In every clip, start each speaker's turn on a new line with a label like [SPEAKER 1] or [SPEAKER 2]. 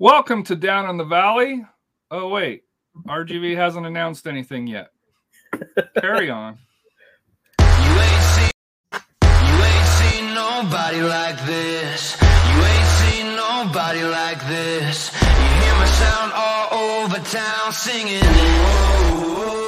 [SPEAKER 1] Welcome to Down in the Valley. Oh, wait. RGV hasn't announced anything yet. Carry on.
[SPEAKER 2] You ain't seen, you ain't seen nobody like this. You ain't seen nobody like this. You hear my sound all over town singing. Whoa.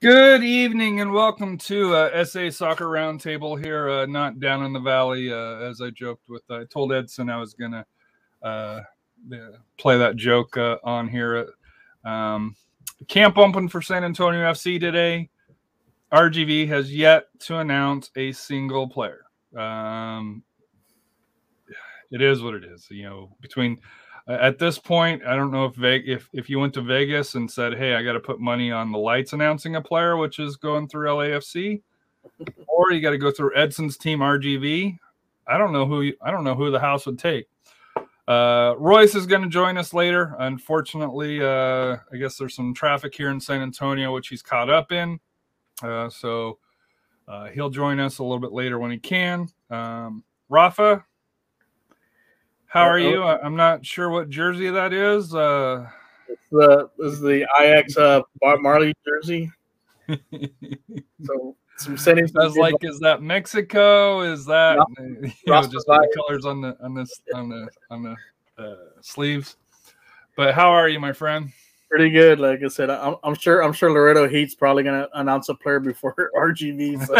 [SPEAKER 1] Good evening and welcome to uh, SA Soccer Roundtable here, uh, not down in the valley. Uh, as I joked with, I told Edson I was going to uh, play that joke uh, on here. Um, camp open for San Antonio FC today. RGV has yet to announce a single player. Um, it is what it is. You know, between uh, at this point, I don't know if Ve- if if you went to Vegas and said, "Hey, I got to put money on the lights announcing a player," which is going through LAFC, or you got to go through Edson's team RGV. I don't know who you, I don't know who the house would take. Uh, Royce is going to join us later. Unfortunately, uh, I guess there's some traffic here in San Antonio, which he's caught up in. Uh, so uh, he'll join us a little bit later when he can. Um, Rafa, how are
[SPEAKER 3] Uh,
[SPEAKER 1] you? I- I'm not sure what jersey that is. Uh,
[SPEAKER 3] It's the is the IX uh Bob Marley jersey. So some sending some
[SPEAKER 1] Sounds like is that Mexico? Is that you know, just the colors on the on this on the on the uh, sleeves? But how are you, my friend?
[SPEAKER 3] Pretty good. Like I said, I'm, I'm sure I'm sure Laredo Heat's probably gonna announce a player before RGV. So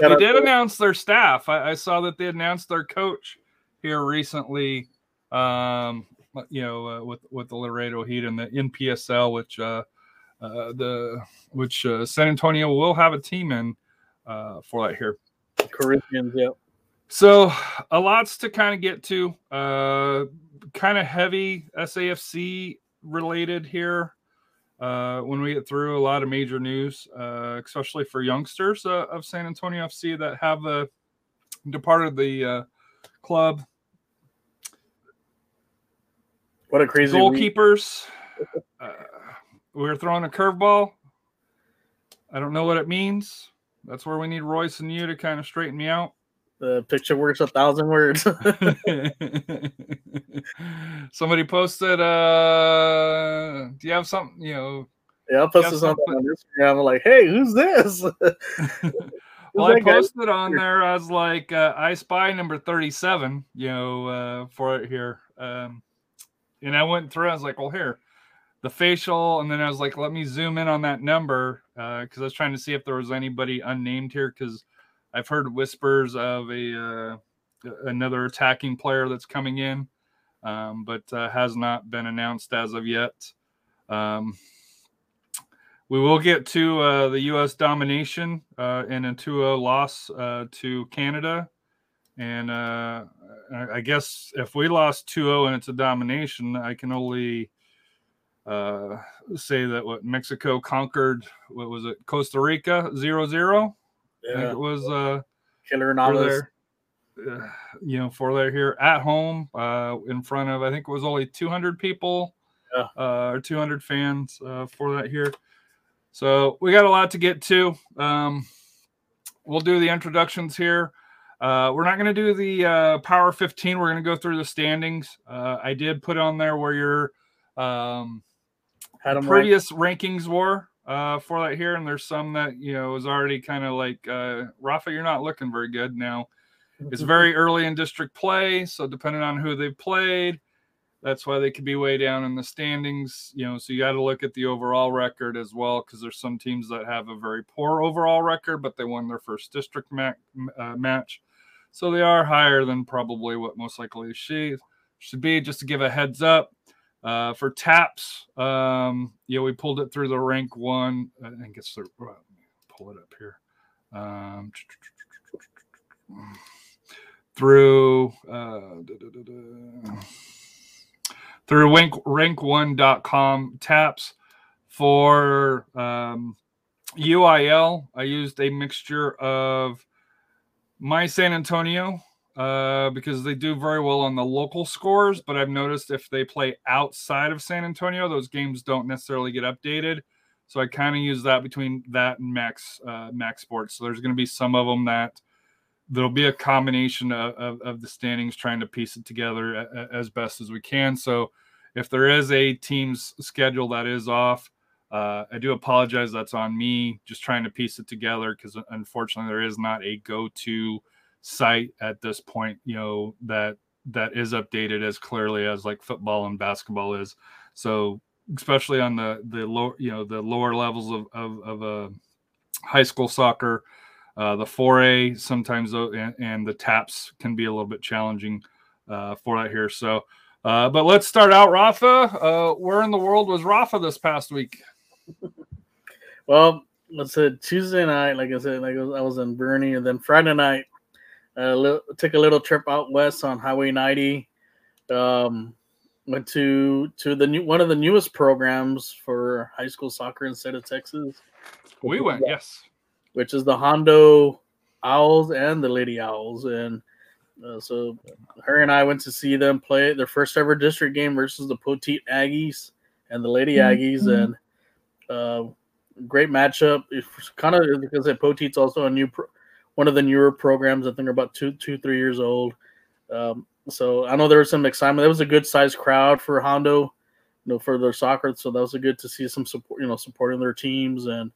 [SPEAKER 1] they did announce their staff. I, I saw that they announced their coach here recently. Um, you know, uh, with with the Laredo Heat and the NPSL, which uh, uh, the which uh, San Antonio will have a team in uh, for that here.
[SPEAKER 3] Corinthians, yeah.
[SPEAKER 1] So a lots to kind of get to. Kind of heavy SAFC related here. Uh, when we get through a lot of major news, uh, especially for youngsters uh, of San Antonio FC that have uh, departed the uh, club.
[SPEAKER 3] What a crazy.
[SPEAKER 1] Goalkeepers. Uh, we're throwing a curveball. I don't know what it means. That's where we need Royce and you to kind of straighten me out.
[SPEAKER 3] The picture words a thousand words.
[SPEAKER 1] Somebody posted, uh, do you have something, you know?
[SPEAKER 3] yeah, I'll post
[SPEAKER 1] Yeah, something-
[SPEAKER 3] on Instagram. I'm like, hey, who's this?
[SPEAKER 1] Well, I
[SPEAKER 3] guy?
[SPEAKER 1] posted on there as like, uh, I spy number 37, you know, uh, for it here. Um, and I went through, I was like, well, here, the facial. And then I was like, let me zoom in on that number uh, because I was trying to see if there was anybody unnamed here because I've heard whispers of a uh, another attacking player that's coming in, um, but uh, has not been announced as of yet. Um, we will get to uh, the U.S. domination uh, in a 2-0 loss uh, to Canada, and uh, I guess if we lost 2-0 and it's a domination, I can only say that what Mexico conquered. What was it? Costa Rica 0-0. I think it was. Uh, Keylor
[SPEAKER 3] Navas.
[SPEAKER 1] uh, you know, for their here at home, uh, in front of I think it was only 200 people,
[SPEAKER 3] Yeah.
[SPEAKER 1] uh, or 200 fans uh, for that here. So we got a lot to get to. Um, we'll do the introductions here. Uh, we're not going to do the uh, Power 15. We're going to go through the standings. Uh, I did put on there where your um,
[SPEAKER 3] Had him right.
[SPEAKER 1] previous rankings were uh, for that here, and there's some that you know is already kind of like uh, Rafa, you're not looking very good now. It's very early in district play, so depending on who they've played, that's why they could be way down in the standings. You know, so you got to look at the overall record as well, because there's some teams that have a very poor overall record, but they won their first district ma- uh, match, so they are higher than probably what most likely she should be. Just to give a heads up, uh, Uh, for TAPPS, um, yeah, we pulled it through the rank one. I think it's the pull it up here. Um, through uh, through rank, rank1.com TAPPS for um, UIL. I used a mixture of my San Antonio uh, because they do very well on the local scores. But I've noticed if they play outside of San Antonio, those games don't necessarily get updated. So I kind of use that between that and Max uh, Max Sports. So there's going to be some of them that there'll be a combination of, of, of, the standings trying to piece it together as best as we can. So if there is a team's schedule that is off, uh, I do apologize. That's on me, just trying to piece it together because unfortunately there is not a go-to site at this point. You know that that is updated as clearly as like football and basketball is. So especially on the the lower you know the lower levels of of, of uh, high school soccer, uh, the 4A sometimes and, and, the TAPPS can be a little bit challenging uh, for that here. So. Uh, but let's start out, Rafa. Uh, where in the world was Rafa this past week?
[SPEAKER 3] well, let's say Tuesday night, like I said, like I was, in Boerne, and then Friday night, uh, took a little trip out west on Highway 90. Um, went to to the new one of the newest programs for high school soccer in the state of Texas.
[SPEAKER 1] We went, yes,
[SPEAKER 3] which is the Hondo Owls and the Lady Owls, and uh, so her and I went to see them play their first ever district game versus the Poteet Aggies and the Lady Aggies, mm-hmm. and uh, great matchup. It's kind of because Poteet's also a new, pro- one of the newer programs. I think they're about two, two, three years old. Um, so I know there was some excitement. There was a good sized crowd for Hondo, you know, for their soccer. So that was a good to see some support, you know, supporting their teams and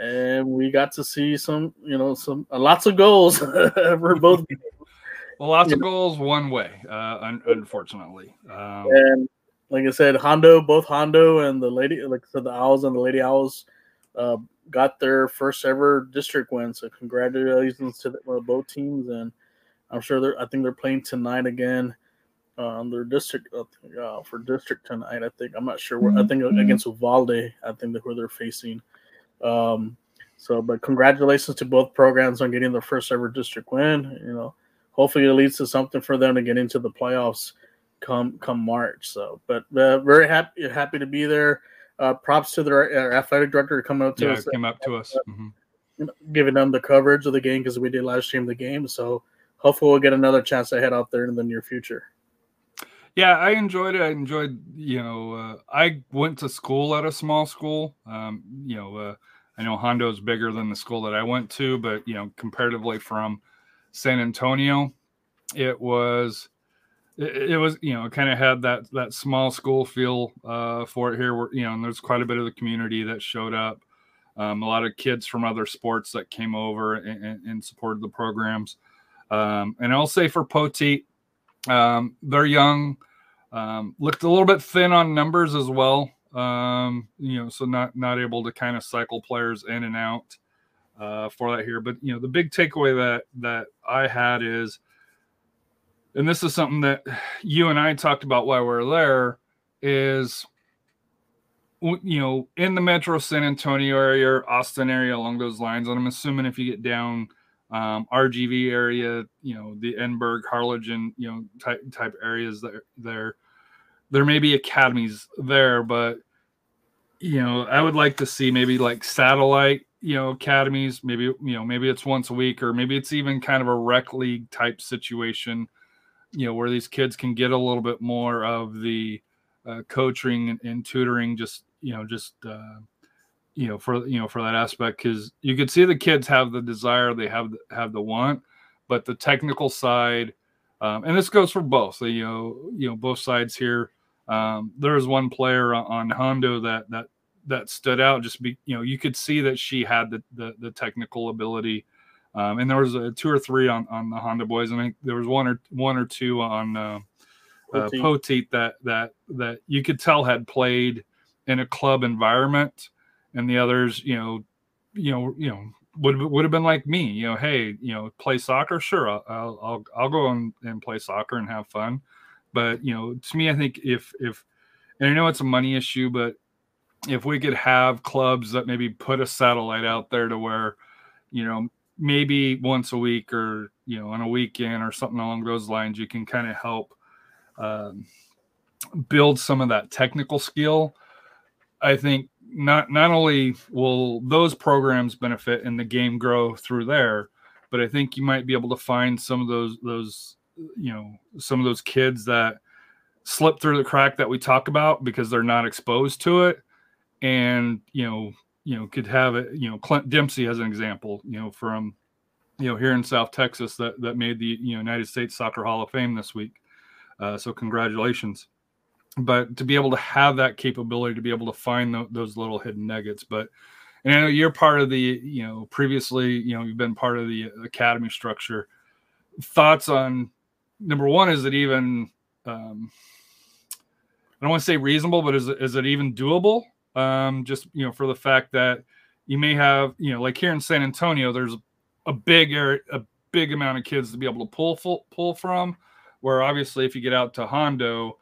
[SPEAKER 3] and we got to see some, you know, some uh, lots of goals for both.
[SPEAKER 1] well, lots of goals one way, uh, un- unfortunately. Um,
[SPEAKER 3] and like I said, Hondo, both Hondo and the lady, like I said, the Owls and the Lady Owls, uh, got their first ever district win. So congratulations to the, uh, both teams, and I'm sure they're. I think they're playing tonight again uh, on their district uh, for district tonight. I think I'm not sure where. I think mm-hmm. against Uvalde. I think where they're facing. Um, so, but congratulations to both programs on getting their first ever district win. You know, hopefully it leads to something for them to get into the playoffs come come March. So, but uh, very happy happy to be there. Uh, props to their uh, athletic director coming up to
[SPEAKER 1] yeah,
[SPEAKER 3] us.
[SPEAKER 1] came up to us, mm-hmm.
[SPEAKER 3] giving them the coverage of the game because we did live stream the game. So hopefully we'll get another chance to head out there in the near future.
[SPEAKER 1] Yeah, I enjoyed it. I enjoyed, you know, uh, I went to school at a small school. Um, you know, uh, I know Hondo is bigger than the school that I went to, but you know, comparatively from San Antonio, it was it, was you know kind of had that that small school feel uh, for it here. Where, you know, and there's quite a bit of the community that showed up. Um, a lot of kids from other sports that came over and, and supported the programs. Um, and I'll say for Poteet, um, they're young, um, looked a little bit thin on numbers as well. Um, you know, so not not able to kind of cycle players in and out uh, for that here. But you know, the big takeaway that that I had is and this is something that you and I talked about while we are there, is you know in the Metro San Antonio area, or Austin area, along those lines. And I'm assuming if you get down um, RGV area, you know the Edinburg, Harlingen, you know type type areas there there there may be academies there, but you know I would like to see maybe like satellite you know academies maybe you know maybe it's once a week or maybe it's even kind of a rec league type situation you know where these kids can get a little bit more of the uh, coaching and, and, tutoring just you know just uh, you know for you know for that aspect because you could see the kids have the desire they have have the want but the technical side um, and this goes for both so, you know you know both sides here um, there was one player on Hondo that that that stood out just be you know you could see that she had the the, the technical ability um, and there was a two or three on, on the Hondo boys, and I think there was one or one or two on uh, uh, Poteet. That that that you could tell had played in a club environment, and the others, you know, you know, you know, would would have been like me, you know, hey, you know, play soccer, sure, I'll I'll I'll, go and, and play soccer and have fun, but you know, to me, I think if if and I know it's a money issue, but if we could have clubs that maybe put a satellite out there to where, you know, maybe once a week or you know on a weekend or something along those lines, you can kind of help um, build some of that technical skill. I think not not only will those programs benefit and the game grow through there, but I think you might be able to find some of those those you know some of those kids that slip through the crack that we talk about because they're not exposed to it and you know you know could have it you know clint dempsey as an example you know from you know here in south texas that that made the you know united states soccer hall of fame this week uh, so congratulations but to be able to have that capability to be able to find the, those little hidden nuggets but and I know you're part of the, you know, previously, you know, you've been part of the academy structure. Thoughts on number one, is it even, um, I don't want to say reasonable, but is is it even doable? Um, just, you know, for the fact that you may have, you know, like here in San Antonio, there's a big area, a big amount of kids to be able to pull, full, pull from. Where obviously, if you get out to Hondo,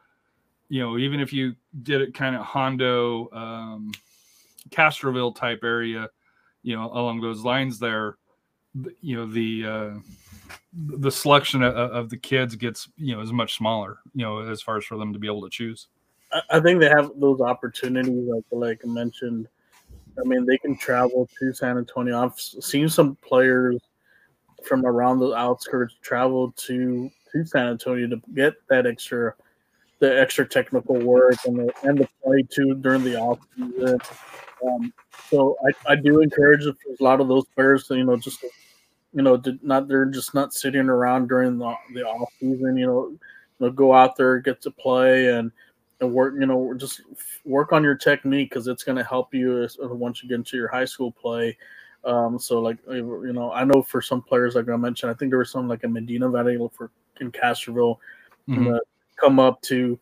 [SPEAKER 1] you know, even if you did it kind of Hondo, um, Castroville type area, you know, along those lines there, you know, the uh, the selection of, of, the kids gets you know is much smaller, you know, as far as for them to be able to choose.
[SPEAKER 3] I think they have those opportunities, like like I mentioned. I mean, they can travel to San Antonio. I've seen some players from around the outskirts travel to to San Antonio to get that extra the extra technical work and the and the play too during the off season. Um, so I, I do encourage a lot of those players to you know just you know not they're just not sitting around during the the off season. You know, you know go out there, get to play, and and work. You know, just work on your technique because it's going to help you once you get into your high school play. Um, so like you know, I know for some players like I mentioned, I think there was some like a Medina Valley for in Castroville, mm-hmm. come up to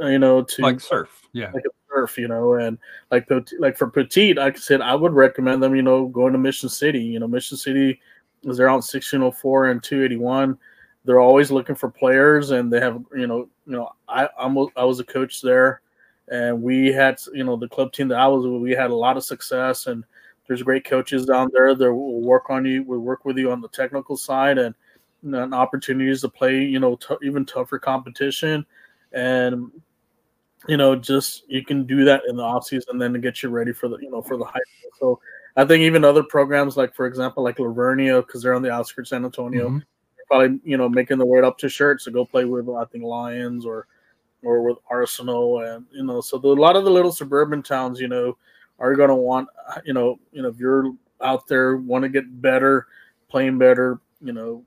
[SPEAKER 3] you know to
[SPEAKER 1] like surf, yeah,
[SPEAKER 3] like a surf, you know, and like like for Poteet, like I said, I would recommend them, you know, going to Mission City. You know, Mission City is they're on 1604 and 281. They're always looking for players, and they have, you know, you know, I I'm, I was a coach there, and we had, you know, the club team that I was, we had a lot of success, and there's great coaches down there that will work on you, will work with you on the technical side, and, and opportunities to play, you know, t- even tougher competition, and you know, just you can do that in the off season, then to get you ready for the you know for the high. So I think even other programs like for example like La Vernia because they're on the outskirts of San Antonio, mm-hmm. Probably you know making the way up to Schertz to go play with I think Lions or or with Arsenal and you know so the, a lot of the little suburban towns you know are going to want you know you know if you're out there want to get better, playing better, you know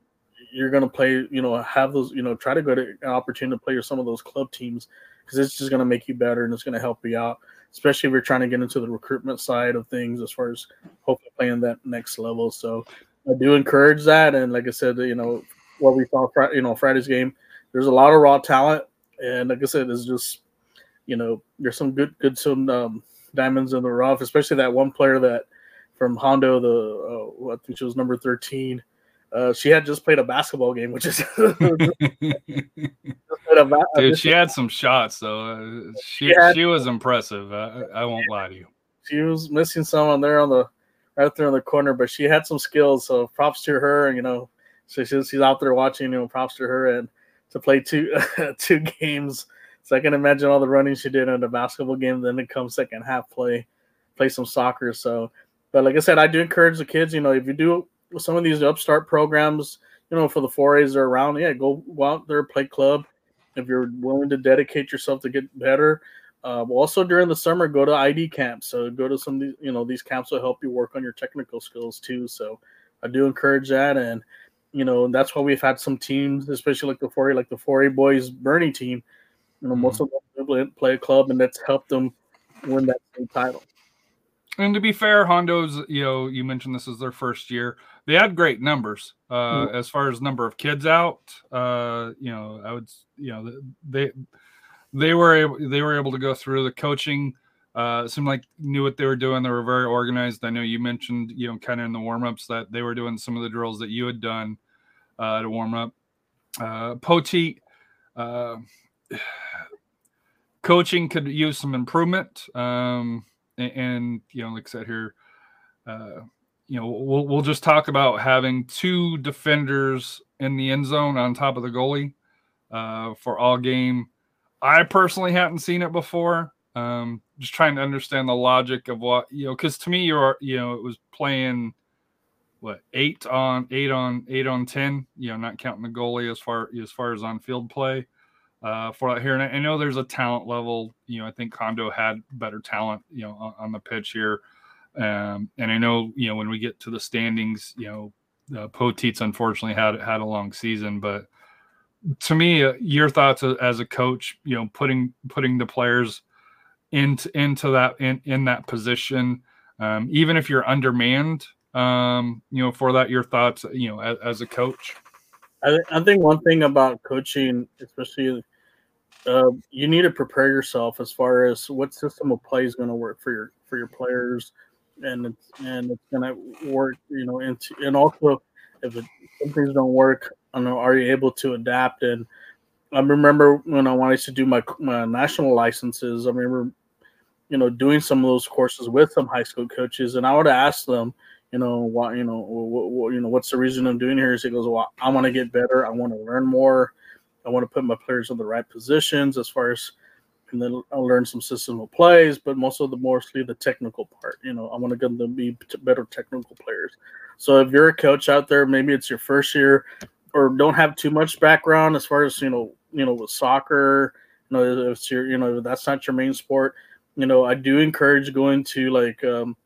[SPEAKER 3] you're going to play you know have those you know try to go to an opportunity to play with some of those club teams because it's just going to make you better and it's going to help you out, especially if you're trying to get into the recruitment side of things as far as hopefully playing that next level. So I do encourage that. And like I said, you know, what we saw, you know, Friday's game, there's a lot of raw talent. And like I said, it's just, you know, there's some good, good, some um, diamonds in the rough, especially that one player that from Hondo, the, uh, I think she was number 13. Uh, she had just played a basketball game, which is
[SPEAKER 1] Dude, she had some shots though. Uh, she she, she was impressive. I, I, won't lie to you.
[SPEAKER 3] She was missing someone there on the right there in the corner, but she had some skills. So props to her. And You know, so she's, she's out there watching. You know, props to her and to play two two games. So I can imagine all the running she did in the basketball game. Then it comes second half play, play some soccer. So, but like I said, I do encourage the kids. You know, if you do some of these upstart programs, you know, for the 4As are around, yeah, go, go out there, play club if you're willing to dedicate yourself to get better. Uh, also during the summer, go to ID camps. So go to some these, you know, these camps will help you work on your technical skills too. So I do encourage that, and you know, that's why we've had some teams, especially like the 4A, like the 4A boys Boerne team. You know, mm-hmm. most of them play a club, and that's helped them win that title.
[SPEAKER 1] And to be fair, Hondo's, you know, you mentioned this is their first year. They had great numbers uh, mm-hmm. as far as number of kids out. Uh, you know, I would, you know, they they were able they were able to go through the coaching. Uh, seemed like knew what they were doing. They were very organized. I know you mentioned, you know, kind of in the warm ups that they were doing some of the drills that you had done uh, to warm up. Uh, uh, coaching could use some improvement. Um, and, and, you know, like I said here, uh, you know, we'll we'll just talk about having two defenders in the end zone on top of the goalie uh, for all game. I personally hadn't seen it before. Um, just trying to understand the logic of what you know, because to me, you're you know, it was playing what eight on eight on eight on ten. You know, not counting the goalie as far as far as on field play uh, for that here. And I know there's a talent level. You know, I think Hondo had better talent. You know, on, on the pitch here. Um, and I know you know when we get to the standings, you know, uh, Poteet's unfortunately had had a long season, but to me, uh, your thoughts as a coach, you know, putting putting the players into into that in in that position, um, even if you're undermanned, um, you know, for that, your thoughts, you know, as, as a coach.
[SPEAKER 3] I, I think one thing about coaching, especially, uh, you need to prepare yourself as far as what system of play is going to work for your for your players, and it's and it's going to work, you know, into and also if it, some things don't work, I know, are you able to adapt? And I remember when I wanted to do my my national licenses, I remember, you know, doing some of those courses with some high school coaches, and I would ask them, you know, why, you know, what, what, you know, what's the reason I'm doing here? Is he goes, well, I want to get better. I want to learn more. I want to put my players in the right positions as far as, and then I'll learn some system plays, but most of the mostly the technical part. You know, I want to get them to be better technical players. So if you're a coach out there, maybe it's your first year, or don't have too much background as far as you know, you know, with soccer. You know, if it's your, you know, that's not your main sport. You know, I do encourage going to like. Um,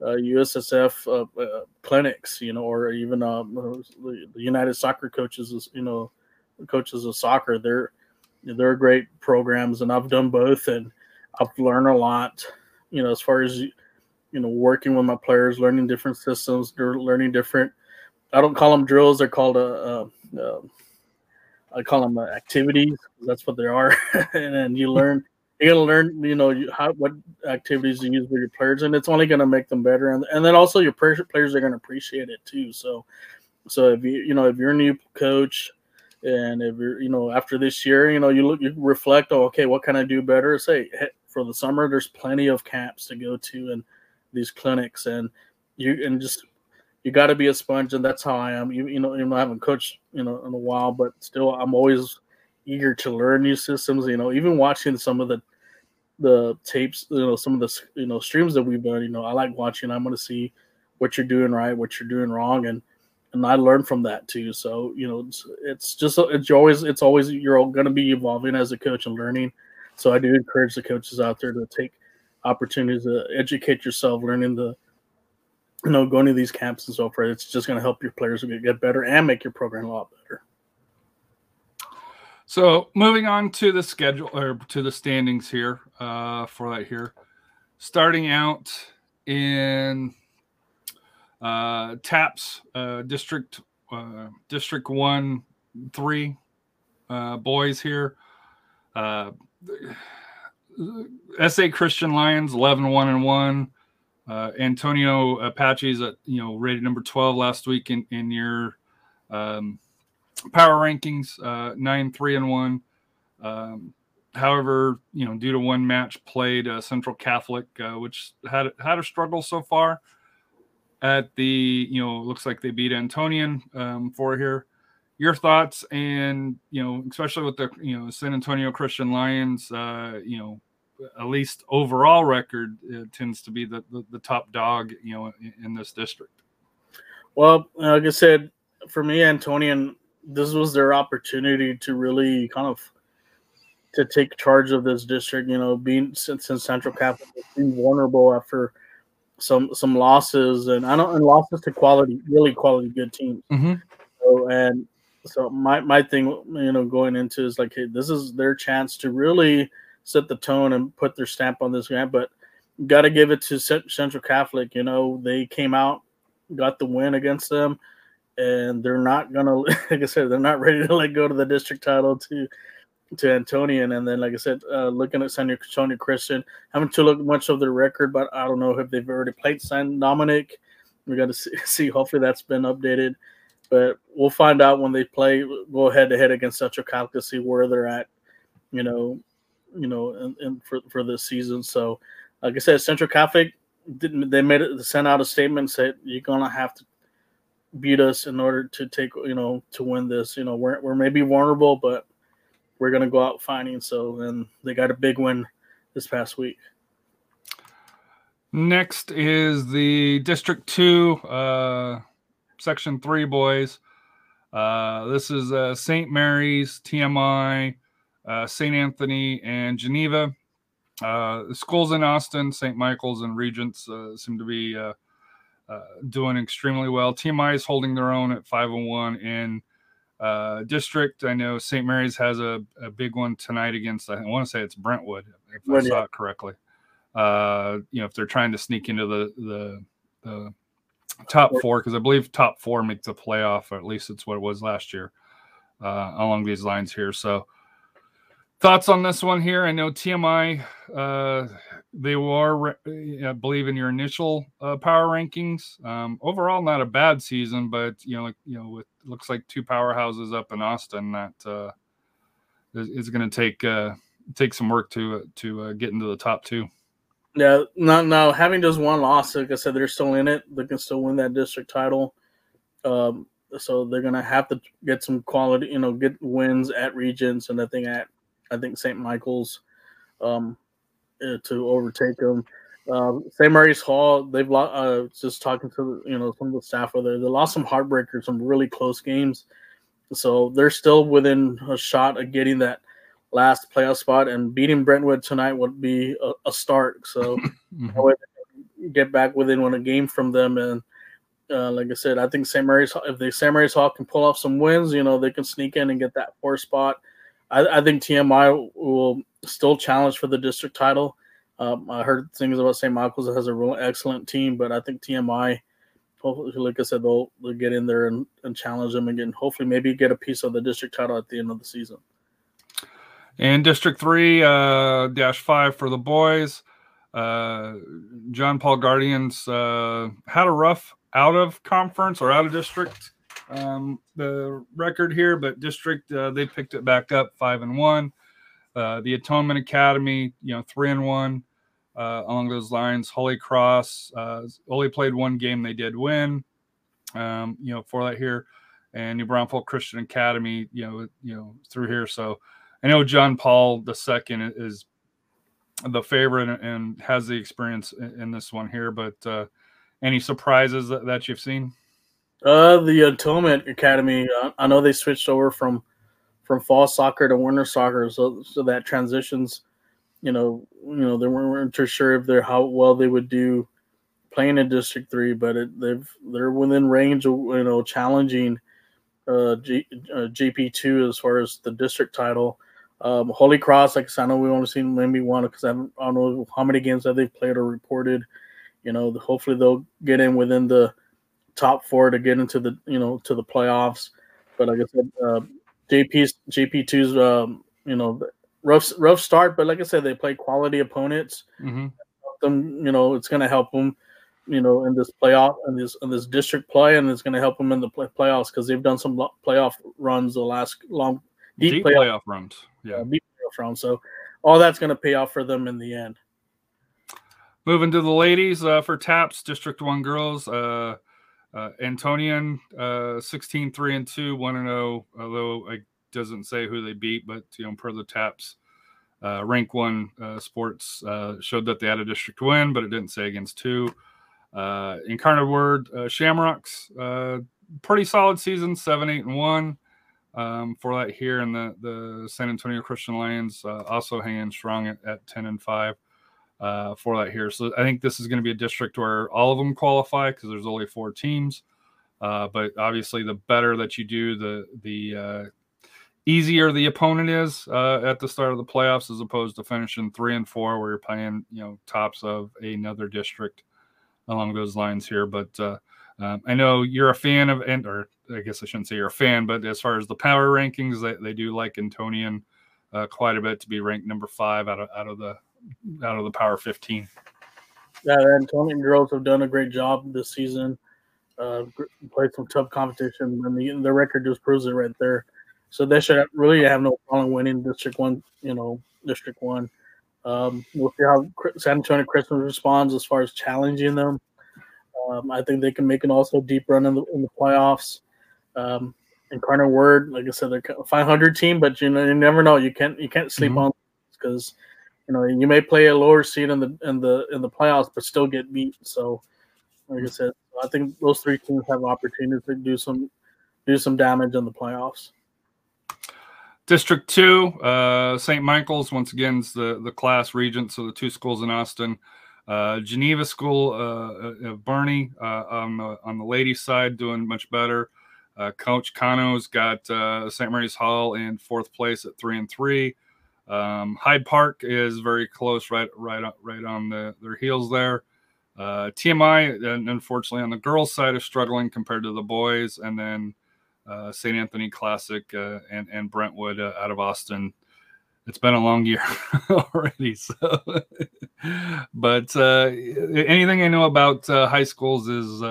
[SPEAKER 3] USSF uh, uh, clinics, you know, or even um, the United Soccer Coaches, you know, coaches of soccer. They're they're great programs, and I've done both, and I've learned a lot. You know, as far as you know, working with my players, learning different systems, they're learning different. I don't call them drills; they're called a. a, a I call them activities. That's what they are, and then you learn you're gonna learn, you know, how what activities you use with your players, and it's only gonna make them better. And and then also your players are gonna appreciate it too. So, so if you you know if you're a new coach, and if you're you know after this year, you know you look you reflect, oh okay, what can I do better? Say for the summer, there's plenty of camps to go to and these clinics, and you and just you got to be a sponge, and that's how I am. You, you know, you know, I haven't coached you know in a while, but still, I'm always eager to learn new systems. You know, even watching some of the the tapes, you know, some of the you know streams that we've done. You know, I like watching. I'm going to see what you're doing right, what you're doing wrong, and and I learn from that too. So you know, it's, it's just it's always it's always you're going to be evolving as a coach and learning. So I do encourage the coaches out there to take opportunities to educate yourself, learning the you know going to these camps and so forth. It's just going to help your players get better and make your program a lot better.
[SPEAKER 1] So moving on to the schedule or to the standings here uh, for that here, starting out in uh, TAPPS uh, District uh, District One three uh, boys here. Uh, SA Christian Lions 11 1 and 1. Uh, Antonian Apaches at you know rated number 12 last week in in your um, power rankings, uh, nine, three, and one. Um, however, you know, due to one match played, uh, Central Catholic, uh, which had had a struggle so far. At the, you know, looks like they beat Antonian um, for here. Your thoughts, and you know, especially with the, you know, San Antonio Christian Lions, uh, you know, at least overall record tends to be the, the, the top dog, you know, in, in this district.
[SPEAKER 3] Well, like I said, for me, Antonian this was their opportunity to really kind of to take charge of this district. You know, being since, since Central Catholic being vulnerable after some some losses and I don't and losses to quality, really quality good teams.
[SPEAKER 1] Mm-hmm.
[SPEAKER 3] So and so my my thing, you know, going into is like, hey, this is their chance to really set the tone and put their stamp on this game. But got to give it to Central Catholic. You know, they came out, got the win against them and they're not gonna like I said, they're not ready to let go to the district title to to Antonian. And then like I said, uh, looking at San Antonio Christian, haven't to look much of their record, but I don't know if they've already played San Dominic. We got to see, see. Hopefully that's been updated, but we'll find out when they play. Go head to head against Central Catholic see where they're at. You know, you know, and, and for for this season. So, like I said, Central Catholic didn't they made it sent out a statement said you're gonna have to beat us in order to take you know to win this. You know, we're we're maybe vulnerable, but we're gonna go out fighting. So, and they got a big win this past week.
[SPEAKER 1] Next is the District 2, uh, Section 3 boys. Uh, this is uh, St. Mary's, TMI, uh, St. Anthony, and Geneva. Uh, schools in Austin, St. Michael's, and Regents uh, seem to be uh, doing extremely well. TMI is holding their own at 5 and 1 in uh, district. I know St. Mary's has a, a big one tonight against, I want to say it's Brentwood, if I saw it correctly. Uh, you know, if they're trying to sneak into the, the, the top four, because I believe top four make the playoff, or at least it's what it was last year uh, along these lines here. So, thoughts on this one here? I know TMI, uh, they were, I believe, in your initial uh, power rankings. Um, overall, not a bad season, but you know, like you know, with looks like two powerhouses up in Austin that uh, is, is going to take uh, take some work to to uh, get into the top two.
[SPEAKER 3] Yeah, no, no. Having just one loss, like I said, they're still in it. They can still win that district title. Um, so they're gonna have to get some quality, you know, get wins at Regents and I think at I think St. Michael's um, uh, to overtake them. Um, St. Mary's Hall, they've lost. Uh, just talking to you know some of the staff over there, they lost some heartbreakers, some really close games. So they're still within a shot of getting that last playoff spot, and beating Brentwood tonight would be a, a start. So
[SPEAKER 1] Mhm.
[SPEAKER 3] way get back within one a game from them, and uh, like I said, I think St. Mary's if the St. Mary's Hall can pull off some wins, you know, they can sneak in and get that four spot. I, I think TMI will still challenge for the district title. Um, I heard things about St. Michael's that has a real excellent team, but I think TMI, hopefully, like I said, they'll, they'll get in there and, and challenge them again. Hopefully, maybe get a piece of the district title at the end of the season.
[SPEAKER 1] And District Three uh, dash five for the boys. Uh, John Paul Guardians uh, had a rough out of conference or out of district um, the record here, but district uh, they picked it back up five and one. Uh, the Atonement Academy, you know, three and one uh, along those lines. Holy Cross uh, only played one game; they did win. Um, you know, for that here, and New Braunfels Christian Academy, you know, you know, through here. So I know John Paul second is the favorite and has the experience in, in this one here. But uh, any surprises that, that you've seen?
[SPEAKER 3] Uh, the Atonement Academy. Uh, I know they switched over from from fall soccer to winter soccer, so so that transitions. You know, you know they weren't, too sure if they're how well they would do playing in District Three, but it, they've they're within range of you know challenging uh, G, uh GP two as far as the district title. Um, Holy Cross, like I said, I know we only seen maybe one because I, I don't know how many games that they've played or reported. You know, hopefully they'll get in within the top four to get into the you know to the playoffs. But like I said, uh, JP's JP 2's um, you know rough rough start, but like I said, they play quality opponents.
[SPEAKER 1] Mm-hmm.
[SPEAKER 3] Them you know it's going to help them you know in this playoff in this in this district play, and it's going to help them in the play, playoffs because they've done some lo- playoff runs the last long deep,
[SPEAKER 1] Deep,
[SPEAKER 3] playoff,
[SPEAKER 1] playoff runs. Yeah.
[SPEAKER 3] uh, deep playoff runs. So all that's going to pay off for them in the end.
[SPEAKER 1] Moving to the ladies uh, for TAPPS, District One girls. Uh, uh, Antonian, uh, 16 3 and 2, 1 and 0, although it doesn't say who they beat, but you know, per the TAPPS, uh, rank one uh, sports uh, showed that they had a district win, but it didn't say against two. Uh, Incarnate Word, uh, Shamrocks, uh, pretty solid season, 7 8 and 1 um, for that here. And the, the San Antonio Christian Lions also hanging strong at, at 10 and 5 uh, for that here. So I think this is going to be a district where all of them qualify because there's only four teams. Uh, but obviously, the better that you do, the the uh, easier the opponent is uh, at the start of the playoffs, as opposed to finishing three and four, where you're playing you know tops of another district along those lines here. But uh, um, I know you're a fan of, and or I guess I shouldn't say you're a fan, but as far as the power rankings, they, they do like Antonian uh, quite a bit to be ranked number five out of out of the out of the Power 15.
[SPEAKER 3] Yeah, the Antonian girls have done a great job this season. Uh, played some tough competition, and the, the record just proves it right there. So they should really have no problem winning District One, you know, District One. Um, we'll see how San Antonio Christian responds as far as challenging them. Um, I think they can make an also deep run in the, in the playoffs. Um, Incarnate Word, like I said, they're a 500 team, but you know you never know. You can't you can't sleep
[SPEAKER 1] Mhm.
[SPEAKER 3] on because you know you may play a lower seed in the in the in the playoffs, but still get beat. So, like I said, I think those three teams have opportunities to do some do some damage in the playoffs.
[SPEAKER 1] District two, uh, St. Michael's once again is the the class regent, so the two schools in Austin. Uh, Geneva School uh, of Boerne uh, on the on the ladies' side doing much better. Uh, Coach Cano's got uh, St. Mary's Hall in fourth place at three and three. Um, Hyde Park is very close, right right on- right on the, their heels there. Uh, TMI, unfortunately, on the girls' side, is struggling compared to the boys, and then uh, St. Anthony Classic uh, and and Brentwood uh, out of Austin. It's been a long year already. So, but uh, anything I know about uh, high schools is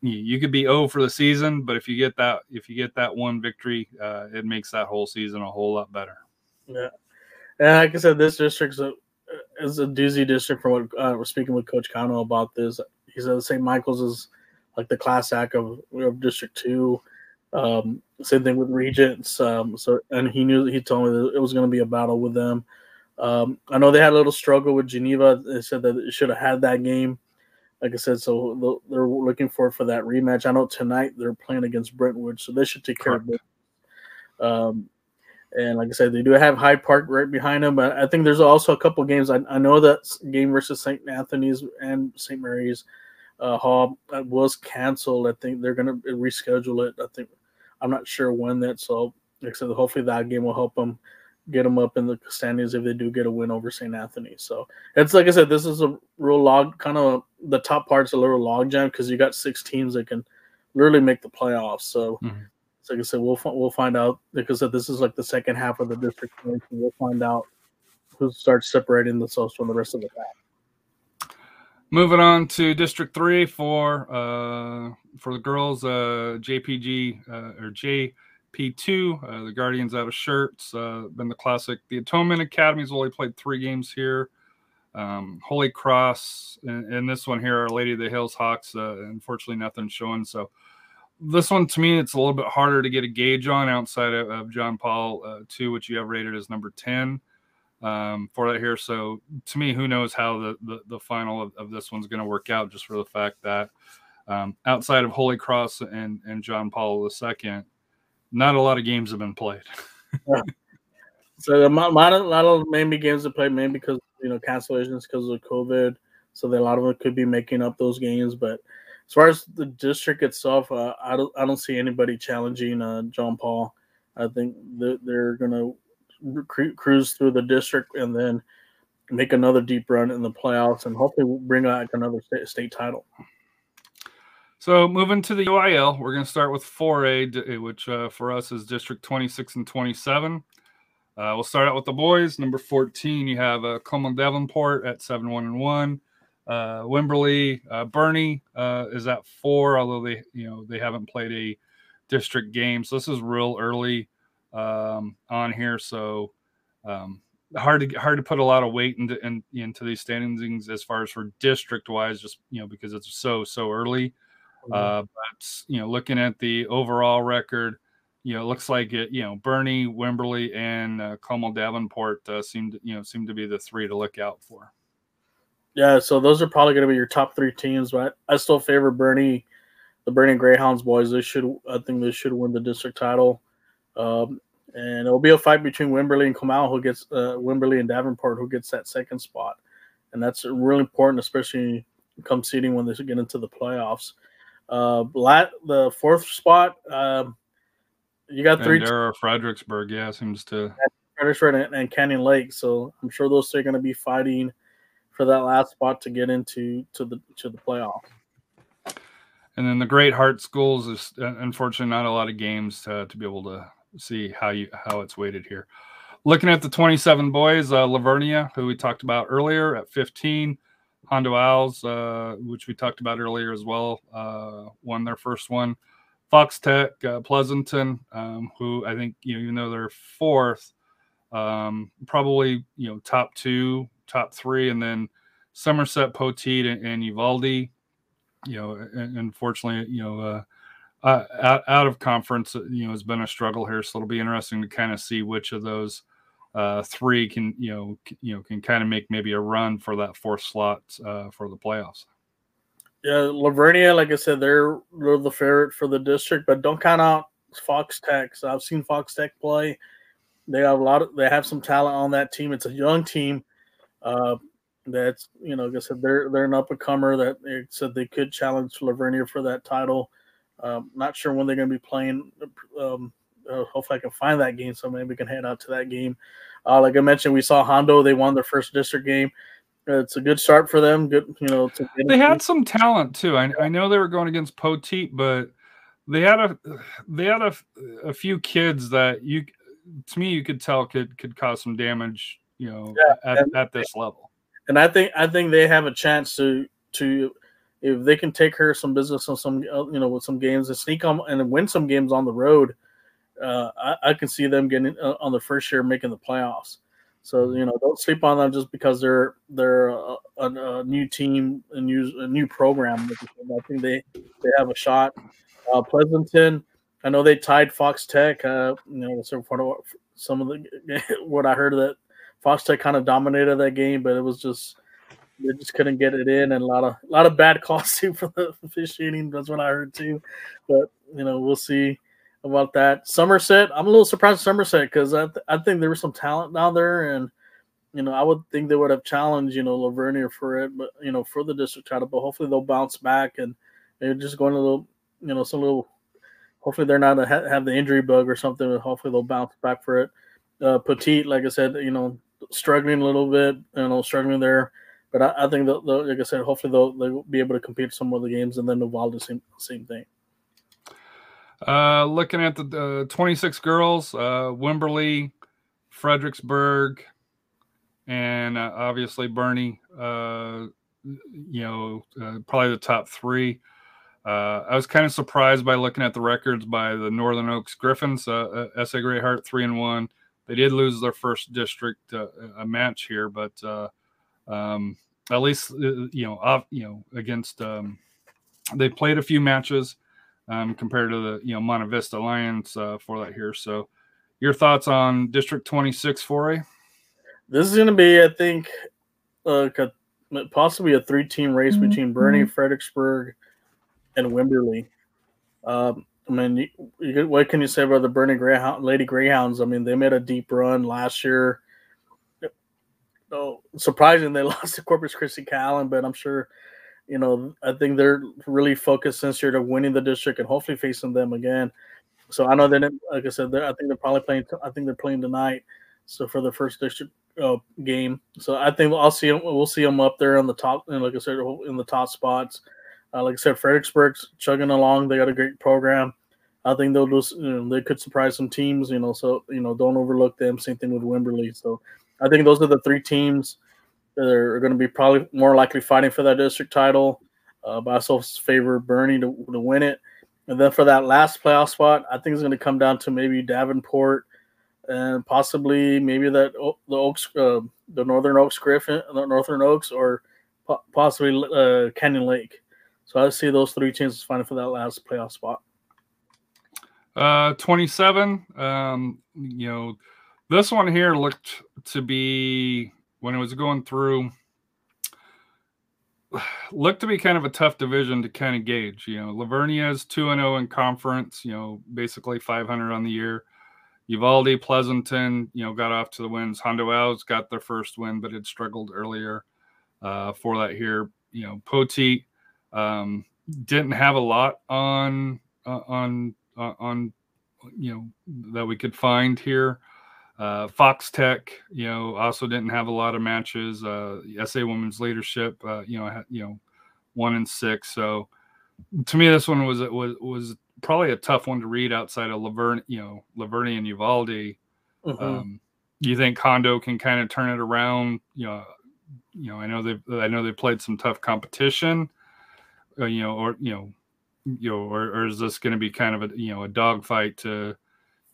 [SPEAKER 1] you, could be 0 for the season, but if you get that if you get that one victory, it makes that whole season a whole lot better.
[SPEAKER 3] Yeah, and like I said, this district's a is a doozy district. From what uh, we're speaking with Coach Cano about this, he said St. Michael's is like the class act of, of District Two. Um, same thing with Regents. Um, so, and he knew he told me that it was going to be a battle with them. Um, I know they had a little struggle with Geneva. They said that it should have had that game. Like I said, so they're looking for for that rematch. I know tonight they're playing against Brentwood, so they should take care of it. Um, and like I said, they do have Hyde Park right behind them. But I think there's also a couple games. I, I know that game versus St. Anthony's and St. Mary's uh, Hall uh, was canceled. I think they're going to reschedule it. I think I'm not sure when that. So like I said, hopefully that game will help them get them up in the standings if they do get a win over St. Anthony. So it's like I said, this is a real log kind of the top part's a little log jam because you got six teams that can literally make the playoffs. So.
[SPEAKER 1] Mhm.
[SPEAKER 3] Like I said, we'll we'll find out because this is like the second half of the district. We'll find out who starts separating themselves from the rest of the pack.
[SPEAKER 1] Moving on to District Three for uh, for the girls, uh, JPG uh, or JP two, uh, the Guardians out of Schertz, uh, been the classic. The Atonement Academy's only played three games here. Um, Holy Cross and, and this one here, Our Lady of the Hills Hawks. Uh, unfortunately, nothing showing. So this one to me, it's a little bit harder to get a gauge on outside of, of John Paul uh, two, which you have rated as number ten um, for that here. So to me, who knows how the the, the final of, of this one's going to work out? Just for the fact that um, outside of Holy Cross and and John Paul II, not a lot of games have been played.
[SPEAKER 3] So a lot, of a lot of maybe games to play, maybe because you know cancellations because of COVID. So that a lot of them could be making up those games. But as far as the district itself, uh, I don't I don't see anybody challenging uh, John Paul. I think that they're gonna cru- cruise through the district and then make another deep run in the playoffs and hopefully bring back another state, state title.
[SPEAKER 1] So moving to the UIL, we're going to start with 4A, which uh, for us is District 26 and 27. Uh, we'll start out with the boys. Number 14, you have uh, Comal Davenport at 7 1 and 1. Uh, Wimberley, uh, Boerne uh, is at four, although they, you know, they haven't played a district game. So this is real early um, on here. So um, hard to hard to put a lot of weight into in, into these standings as far as for district wise, just you know because it's so so early. Uh, but you know, looking at the overall record, you know, it looks like it. You know, Boerne, Wimberley, and uh, Comal Davenport uh, seem to you know seem to be the three to look out for.
[SPEAKER 3] Yeah, so those are probably going to be your top three teams, but I still favor Boerne, the Boerne Greyhounds boys. They should, I think, they should win the district title. Um, and it'll be a fight between Wimberley and Comal, who gets uh, Wimberley and Davenport, who gets that second spot, and that's really important, especially come seeding when they get into the playoffs. Uh, lat the fourth spot, um, you got three
[SPEAKER 1] Bandera, Fredericksburg, yeah, seems to.
[SPEAKER 3] Fredericksburg and, and Canyon Lake, so I'm sure those three are going to be fighting for that last spot to get into to the to the playoff.
[SPEAKER 1] And then the Great Heart Schools is uh, unfortunately not a lot of games to, to be able to see how you how it's weighted here. Looking at the 27 boys, uh, Lavernia, who we talked about earlier at 15, Hondo Owls, uh, which we talked about earlier as well, uh, won their first one. Fox Tech, uh, Pleasanton, um, who I think you know, even though they're fourth, Um, probably you know top two, top three, and then Somerset, Poteet, and, and Uvalde. You know, unfortunately, you know, uh, uh, out, out of conference, uh, you know, has been a struggle here. So it'll be interesting to kind of see which of those uh, three can, you know, c- you know, can kind of make maybe a run for that fourth slot uh, for the playoffs.
[SPEAKER 3] Yeah, Lavernia, like I said, they're, they're the favorite for the district, but don't count out Fox Tech. So I've seen Fox Tech play. They have a lot of they have some talent on that team. It's a young team. Uh, that's you know, like I said, they're they're an up and comer that they said they could challenge Lavernia for that title. Um, not sure when they're going to be playing. Um, uh, hopefully, I can find that game so maybe we can head out to that game. Uh, like I mentioned, we saw Hondo. They won their first district game. Uh, it's a good start for them. Good, you know. To
[SPEAKER 1] they had some talent too. I, I know they were going against Poteet, but they had a they had a, a few kids that you to me you could tell could could cause some damage. You know, yeah, at,
[SPEAKER 3] and,
[SPEAKER 1] at this level.
[SPEAKER 3] And I think I think they have a chance to to if they can take her some business on some uh, you know with some games and sneak on and win some games on the road. Uh, I, I, can see them getting uh, on the first year making the playoffs. So you know, don't sleep on them just because they're they're a, a, a new team, a new a new program. I think they they have a shot. Uh, Pleasanton, I know they tied Fox Tech. Uh, you know, so for some of the what I heard that Fox Tech kind of dominated that game, but it was just they just couldn't get it in, and a lot of a lot of bad calls too for the officiating. That's what I heard too. But you know, we'll see about that. Somerset, I'm a little surprised Somerset because I, th- I think there was some talent down there, and you know I would think they would have challenged you know Lavernia for it, but you know for the district title. But hopefully they'll bounce back and they're just going a little you know some little. Hopefully they're not a, have the injury bug or something. But hopefully they'll bounce back for it. Uh, Poteet, like I said, you know struggling a little bit, you know struggling there. But I, I think that, like I said, hopefully they'll they'll be able to compete some of the games, and then Uvalde same same thing.
[SPEAKER 1] Uh, looking at the uh, 26 girls, uh, Wimberley, Fredericksburg, and uh, obviously Boerne. Uh, you know, uh, probably the top three. Uh, I was kind of surprised by looking at the records by the Northern Oaks Griffins. Uh, uh SA Greatheart three and one. They did lose their first district uh, a match here, but uh, um, at least uh, you know, off, you know, against um, they played a few matches um, compared to the you know Monte Vista Lions uh, for that here. So, your thoughts on District 26 foray?
[SPEAKER 3] This is going to be, I think, uh, possibly a three-team race mm-hmm. between Boerne, Fredericksburg, and Wimberley. Um, I mean, you, you, what can you say about the Boerne Greyhound, Lady Greyhounds? I mean, they made a deep run last year. Oh, surprising they lost to Corpus Christi Calallen, but I'm sure you know, I think they're really focused since year to winning the district and hopefully facing them again. So I know they didn't, like I said, I think they're probably playing. I think they're playing tonight. So for the first district uh, game, so I think I'll see them. We'll see them up there on the top, and like I said, in the top spots. Uh, like I said, Fredericksburg's chugging along. They got a great program. I think they'll just, you know, they could surprise some teams. You know, so you know, don't overlook them. Same thing with Wimberley. So I think those are the three teams that are going to be probably more likely fighting for that district title. Uh, but I still favor Boerne to, to win it. And then for that last playoff spot, I think it's going to come down to maybe Davenport and possibly maybe that the Oaks, uh, the Northern Oaks Griffin, the Northern Oaks, or po- possibly uh, Canyon Lake. So I see those three teams fighting for that last playoff spot.
[SPEAKER 1] Uh, 27. Um, you know, this one here looked to be when it was going through looked to be kind of a tough division to kind of gauge. You know, Lavernia is 2 and 0 in conference, you know, basically 500 on the year. Uvalde, Pleasanton, you know, got off to the wins. Hondo Alves got their first win, but had struggled earlier uh, for that here. You know, Poteet um, didn't have a lot on uh, on uh, on you know that we could find here. Uh, Fox Tech, you know, also didn't have a lot of matches. Uh, SA Women's Leadership, uh, you know, had, you know, one and six. So to me, this one was was was probably a tough one to read outside of Laverne, you know, Lavernia and Uvalde. Mm-hmm. Um, you think Hondo can kind of turn it around? You know, you know, I know they I know they played some tough competition. Uh, you know, or you know, you know, or, or is this going to be kind of a you know a dogfight to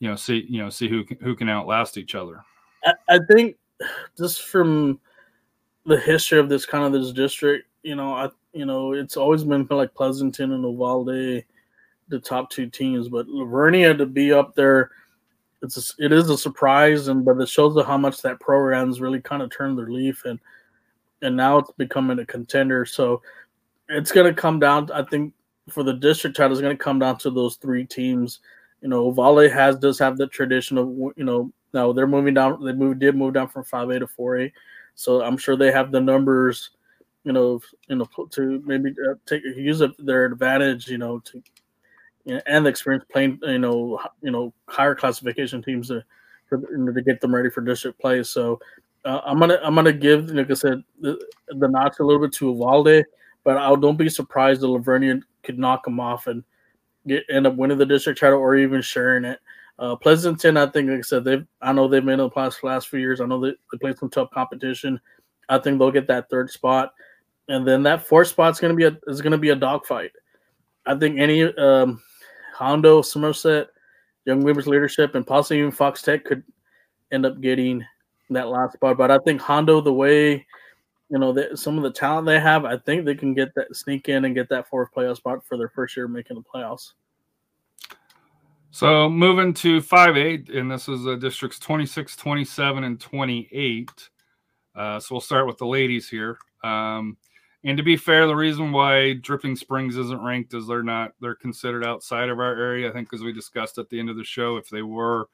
[SPEAKER 1] you know see you know see who can, who can outlast each other
[SPEAKER 3] I, I think just from the history of this kind of this district, you know, I you know it's always been like Pleasanton and Uvalde, the top two teams, but Lavernia to be up there, it's a, it is a surprise, and but it shows how much that program's really kind of turned their leaf and and now it's becoming a contender. So it's going to come down. I think for the district title, it's going to come down to those three teams. You know, Valle has does have the tradition of you know now they're moving down. They moved did move down from five A to four A, so I'm sure they have the numbers. You know, you know to maybe uh, take use of their advantage. You know to and the experience playing. You know, you know higher classification teams to to get them ready for district play. So uh, I'm gonna I'm gonna give like I said the, the notch a little bit to Uvalde, but I don't be surprised the Lavernian could knock them off and get end up winning the district title or even sharing it. Uh, Pleasanton, I think, like I said, they I know they've been in the last last few years. I know they, they played some tough competition. I think they'll get that third spot, and then that fourth spot's gonna be a is gonna be a dogfight. I think any um, Hondo, Somerset, Young Women's Leadership, and possibly even Fox Tech could end up getting that last spot. But I think Hondo, the way you know that some of the talent they have, I think they can get that sneak in and get that fourth playoff spot for their first year making the playoffs.
[SPEAKER 1] So moving to 5A, and this is uh, districts 26, 27, and 28. Uh, so we'll start with the ladies here. Um, and to be fair, the reason why Dripping Springs isn't ranked is they're not they're considered outside of our area. I think as we discussed at the end of the show, if they were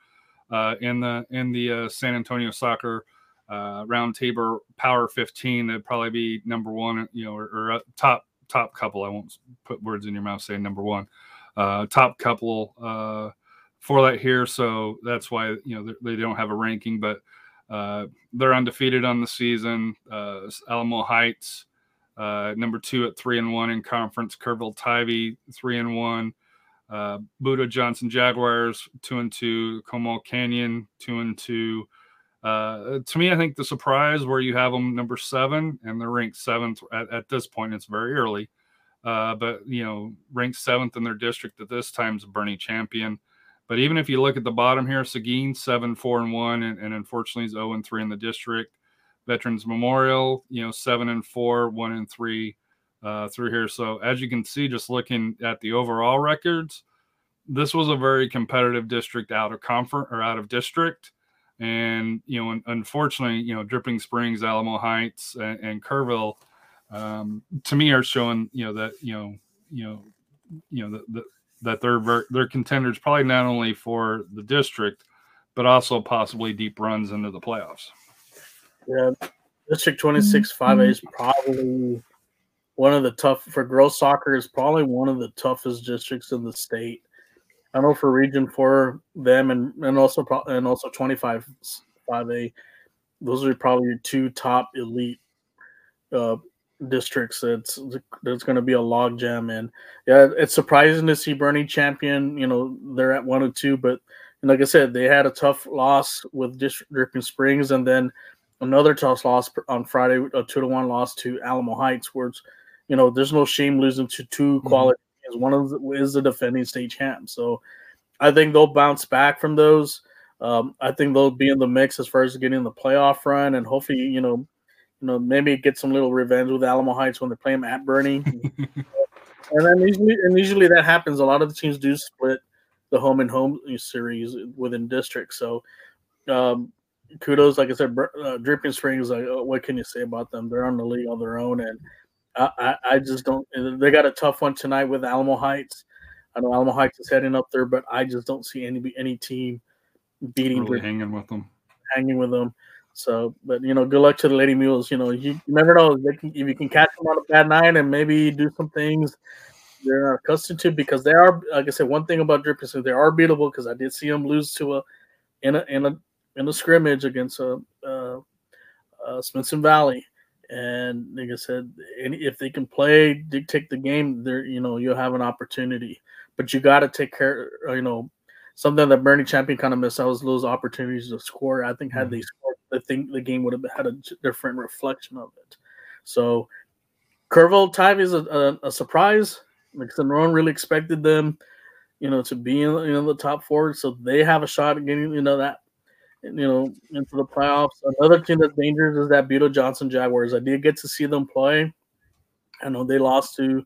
[SPEAKER 1] uh, in the in the uh, San Antonio Soccer uh, Roundtable Power 15. That'd probably be number one, you know, or, or uh, top top couple. I won't put words in your mouth saying number one. Uh, top couple uh, for that here, so that's why you know they don't have a ranking, but uh, they're undefeated on the season. Uh, Alamo Heights, uh, number two at three and one in conference. Kerrville Tivy, three and one. Buda Johnson Jaguars, two and two. Comal Canyon, two and two. Uh, to me, I think the surprise where you have them number seven and they're ranked seventh at, at this point, it's very early. Uh, but you know, ranked seventh in their district at this time is Boerne champion. But even if you look at the bottom here, Seguin seven, four, and one, and, and unfortunately is 0 and three in the district. Veterans Memorial, you know, seven and four, one and three uh, through here. So as you can see, just looking at the overall records, this was a very competitive district out of conference or out of district. And you know, unfortunately, you know, Dripping Springs, Alamo Heights, and, and Kerrville, um, to me, are showing you know that you know you know you know that that they're ver- they're contenders probably not only for the district, but also possibly deep runs into the playoffs.
[SPEAKER 3] Yeah, District 26 5A is probably one of the tough for girls soccer is probably one of the toughest districts in the state. I know for Region Four, them and and also and also twenty five five A, those are probably your two top elite uh, districts. That's there's going to be a log jam, and yeah, it's surprising to see Boerne champion. You know they're at one and two, but like I said, they had a tough loss with District Dripping Springs, and then another tough loss on Friday, a two to one loss to Alamo Heights, where it's you know there's no shame losing to two mm-hmm. quality is one of the, is the defending state champ. So I think they'll bounce back from those. Um, I think they'll be in the mix as far as getting the playoff run, and hopefully, you know, you know, maybe get some little revenge with Alamo Heights when they play them at Boerne. and then usually, and usually that happens. A lot of the teams do split the home and home series within districts. So, um, kudos, like I said, uh, Dripping Springs. Like, uh, what can you say about them? They're on the league on their own, and I, I just don't. They got a tough one tonight with Alamo Heights. I know Alamo Heights is heading up there, but I just don't see any any team beating
[SPEAKER 1] really hanging with them.
[SPEAKER 3] Hanging with them. So, but you know, good luck to the Lady Mules. You know, you, never know can, if you can catch them on a bad night and maybe do some things they're not accustomed to because they are. Like I said, one thing about Dripping is they are beatable because I did see them lose to a in a in a in a scrimmage against a, uh, uh, Smithson Valley and like I said, if they can play, dictate the game, there you know you'll have an opportunity. But you got to take care. You know, something that Boerne Champion kind of missed out was those opportunities to score. I think had mm-hmm. they scored, I think the game would have had a different reflection of it. So, Kerrville Tivy is a, a, a, surprise. Like no one really expected them, you know, to be in you know the top four. So they have a shot at getting you know that you know, into the playoffs. Another team that's dangerous is that Buda Johnson Jaguars. I did get to see them play. I know they lost to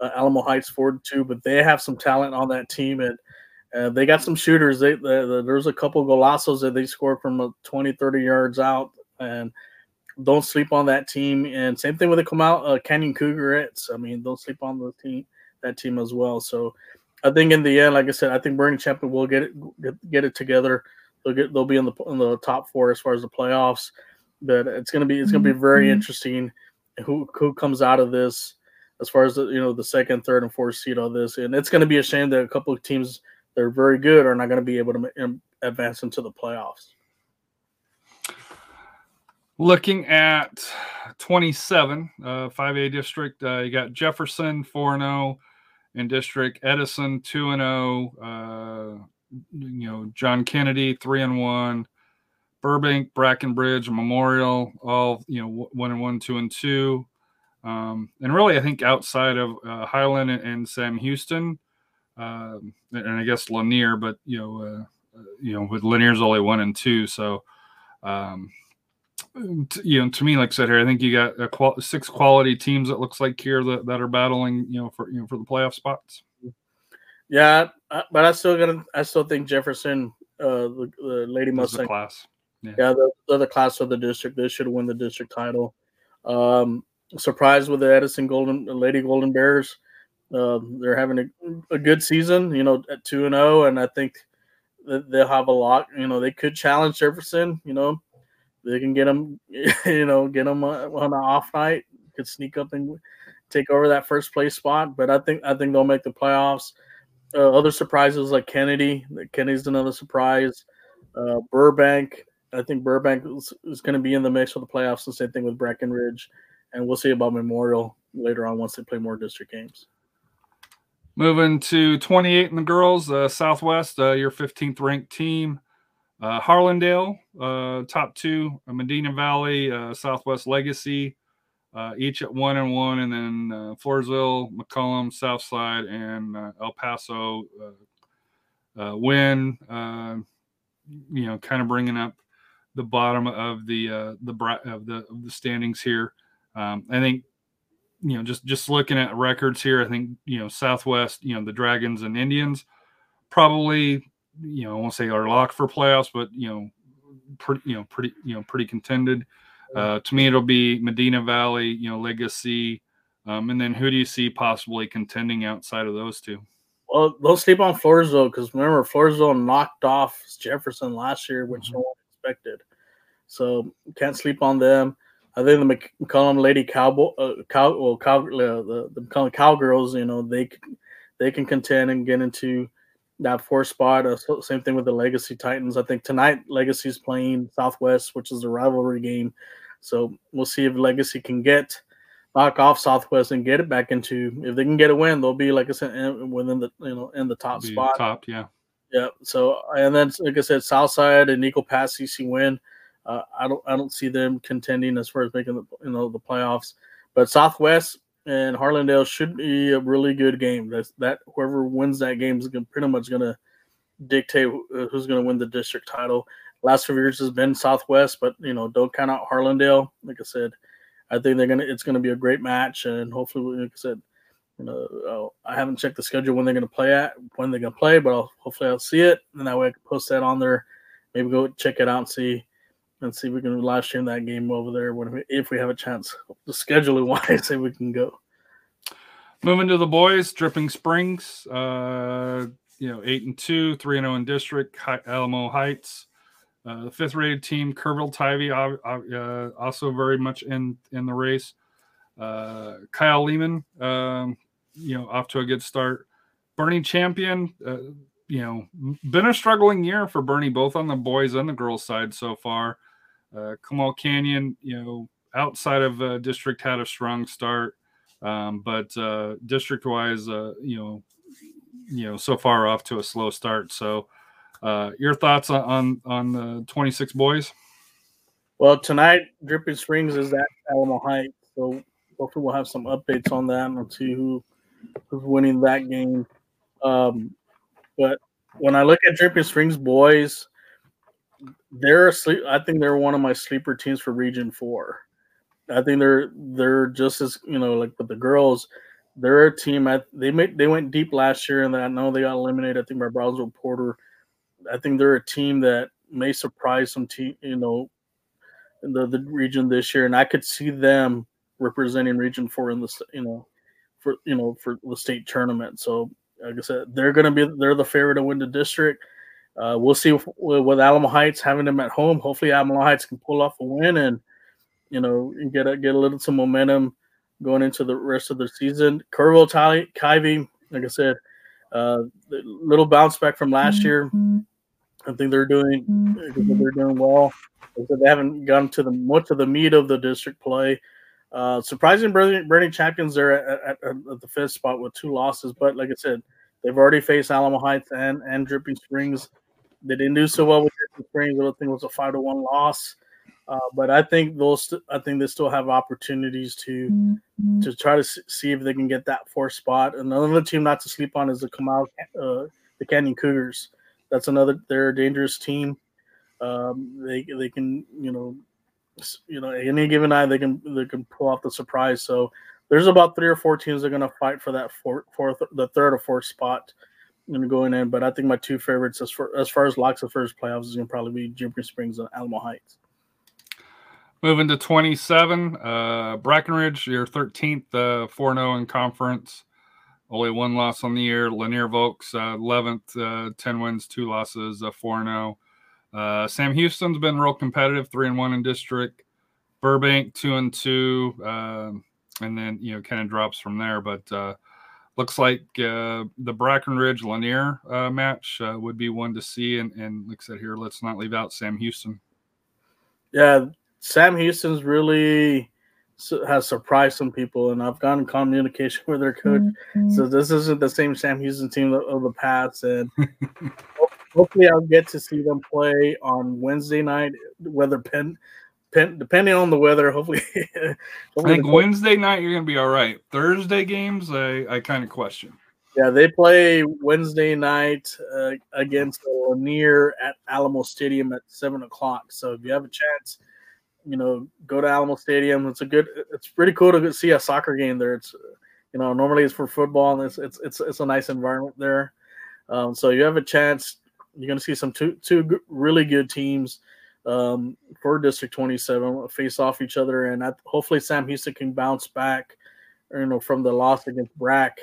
[SPEAKER 3] uh, Alamo Heights Ford too, but they have some talent on that team and uh, they got some shooters. They, they, there's a couple golazos that they scored from uh, 20, 30 yards out, and don't sleep on that team. And same thing with the Comal uh, Canyon Cougarettes. I mean, don't sleep on the team that team as well. So I think in the end, like I said, I think Boerne Champion will get it get, get it together. They'll get they'll be in the in the top four as far as the playoffs. But it's gonna be it's gonna be very
[SPEAKER 1] Mhm.
[SPEAKER 3] interesting who who comes out of this as far as the you know the second, third, and fourth seed on this. And it's gonna be a shame that a couple of teams that are very good are not gonna be able to advance into the playoffs.
[SPEAKER 1] Looking at 27, uh, 5A district, uh, you got Jefferson 4 0 in district, Edison 2 and 0, uh, you know, John Kennedy 3 and 1, Burbank, Brackenridge, Memorial, all, you know, 1 and 1, 2 and 2. Um, and really, I think outside of uh, Highland and, and Sam Houston, um, and I guess Lanier, but, you know, uh, uh, you know, with Lanier's only 1 and 2. So, um, t- you know, to me, like I said here, I think you got qual- six quality teams. It looks like here that, that are battling, you know, for you know for the playoff spots.
[SPEAKER 3] Yeah, uh, but I still gonna I still think Jefferson, uh, the, the Lady
[SPEAKER 1] the
[SPEAKER 3] Mustang
[SPEAKER 1] class.
[SPEAKER 3] Yeah, the, they're the class of the district. They should win the district title. Um, surprised with the Edison Golden Lady Golden Bears. Um, they're having a, a good season, you know, at two and zero, and I think that they'll have a lot. You know, they could challenge Jefferson. You know, they can get them. You know, get them on an off night. Could sneak up and take over that first place spot. But I think I think they'll make the playoffs. Uh, other surprises like Kennedy. Kennedy's another surprise. Uh, Burbank. I think Burbank is, is going to be in the mix for the playoffs. The same thing with Brackenridge, and we'll see about Memorial later on once they play more district games.
[SPEAKER 1] Moving to 28 in the girls, uh, Southwest, uh, your 15th ranked team. Uh, Harlandale, uh, top two, uh, Medina Valley, uh, Southwest Legacy, uh, each at one and one, and then uh, Floresville, McCollum, Southside, and uh, El Paso uh, uh, Winn. Uh, you know, kind of bringing up the bottom of the uh, the bra- of the of the standings here. Um, I think you know just just looking at records here, I think you know Southwest, you know the Dragons and Indians probably you know I won't say are locked for playoffs, but you know pretty you know pretty you know pretty contended. Uh, to me, it'll be Medina Valley, you know Legacy, um, and then who do you see possibly contending outside of those two?
[SPEAKER 3] Well, don't sleep on Floresville because remember Floresville knocked off Jefferson last year, which no one expected. So can't sleep on them. I think the McCollum Lady Cowboy, uh, cow, well, cow, uh, the the McCollum Cowgirls, you know, they they can contend and get into that fourth spot. Uh, same thing with the Legacy Titans. I think tonight Legacy's playing Southwest, which is a rivalry game. So we'll see if Legacy can get knock off Southwest and get it back into. If they can get a win, they'll be like I said in, within the you know in the top spot.
[SPEAKER 1] top, yeah.
[SPEAKER 3] Yeah. So and then like I said, Southside and Eagle Pass CC Winn. Uh, I don't I don't see them contending as far as making the you know the playoffs. But Southwest and Harlandale should be a really good game. That's that whoever wins that game is gonna, pretty much going to dictate who's going to win the district title. Last few years has been Southwest, but you know don't count out Harlandale. Like I said, I think they're gonna it's to be a great match, and hopefully, like I said, you know, I haven't checked the schedule when they're to play at when they're to play, but I'll, hopefully I'll see it, and that way I can post that on there. Maybe go check it out and see, and see if we can live stream that game over there when if we have a chance. The scheduling wise, if we can go.
[SPEAKER 1] Moving to the boys, Dripping Springs, uh, you know, eight and two, three and zero in district. Alamo Heights, uh, the fifth rated team. Kerrville Tivy, uh, also very much in in the race. Uh, Kyle Lehman, um, you know, off to a good start. Boerne Champion, uh, you know, been a struggling year for Boerne, both on the boys and the girls side so far. Uh, Comal Canyon, you know, outside of uh, district had a strong start. Um, but district wise, you know, you know, so far off to a slow start. So, uh, your thoughts on on, the 26 boys?
[SPEAKER 3] Well, tonight Dripping Springs is at Alamo Heights, so hopefully we'll have some updates on that and see who who's winning that game. Um, but when I look at Dripping Springs boys, they're sleep. I think they're one of my sleeper teams for Region Four. I think they're they're just as you know like with the girls. They're a team. They made they went deep last year, and I know they got eliminated. I think by Brownsville Porter. I think they're a team that may surprise some team. You know, in the the region this year, and I could see them representing Region Four in the you know for you know for the state tournament. So like I said, they're going to be they're the favorite to win the district. Uh, we'll see with, with Alamo Heights having them at home. Hopefully, Alamo Heights can pull off a win and you know get a, get a little some momentum going into the rest of the season. Kerrville Tally Kyvie, like I said, uh, little bounce back from last year. I think they're doing they're doing well. They haven't gotten to the much of the meat of the district play. Uh, surprising Boerne Champions there at, at, at, the fifth spot with two losses, but like I said, they've already faced Alamo Heights and, and Dripping Springs. They didn't do so well with Dripping Springs. I don't think it was a five to one loss. Uh, but I think those, I think they still have opportunities to mm-hmm. to try to see if they can get that fourth spot. And Another team not to sleep on is the Comal, uh, the Canyon Cougars. That's another. They're a dangerous team. Um, they they can you know you know, any given night they can they can pull off the surprise. So there's about three or four teams that are going to fight for that fourth, fourth, the third or fourth spot, know, going in. But I think my two favorites as far as far as locks of first playoffs is going to probably be Dripping Springs and Alamo Heights.
[SPEAKER 1] Moving to 27, uh, Brackenridge, your 13th, uh, 4 0 in conference. Only one loss on the year. Lanier Voks, uh, 11th, uh, 10 wins, two losses, uh, 4 0. Uh, Sam Houston's been real competitive, three and one in district. Burbank two and two, uh, and then you know kind of drops from there. But uh, looks like uh, the Brackenridge Lanier uh, match uh, would be one to see. And, and like I said here, let's not leave out Sam Houston.
[SPEAKER 3] Yeah, Sam Houston's really has surprised some people, and I've gotten communication with their coach. Mm-hmm. So this isn't the same Sam Houston team of the past, and hopefully I'll get to see them play on Wednesday night. Whether pen, Penn depending on the weather, hopefully.
[SPEAKER 1] hopefully I think Wednesday night you're gonna be all right. Thursday games, I I kind of question.
[SPEAKER 3] Yeah, they play Wednesday night uh, against Lanier at Alamo Stadium at seven o'clock. So if you have a chance, you know, go to Alamo Stadium. It's a good. It's pretty cool to see a soccer game there. It's you know normally it's for football and it's it's it's, it's a nice environment there. Um, so you have a chance you're going to see some two two really good teams um, for District 27 face off each other, and hopefully Sam Houston can bounce back, you know, from the loss against Brack,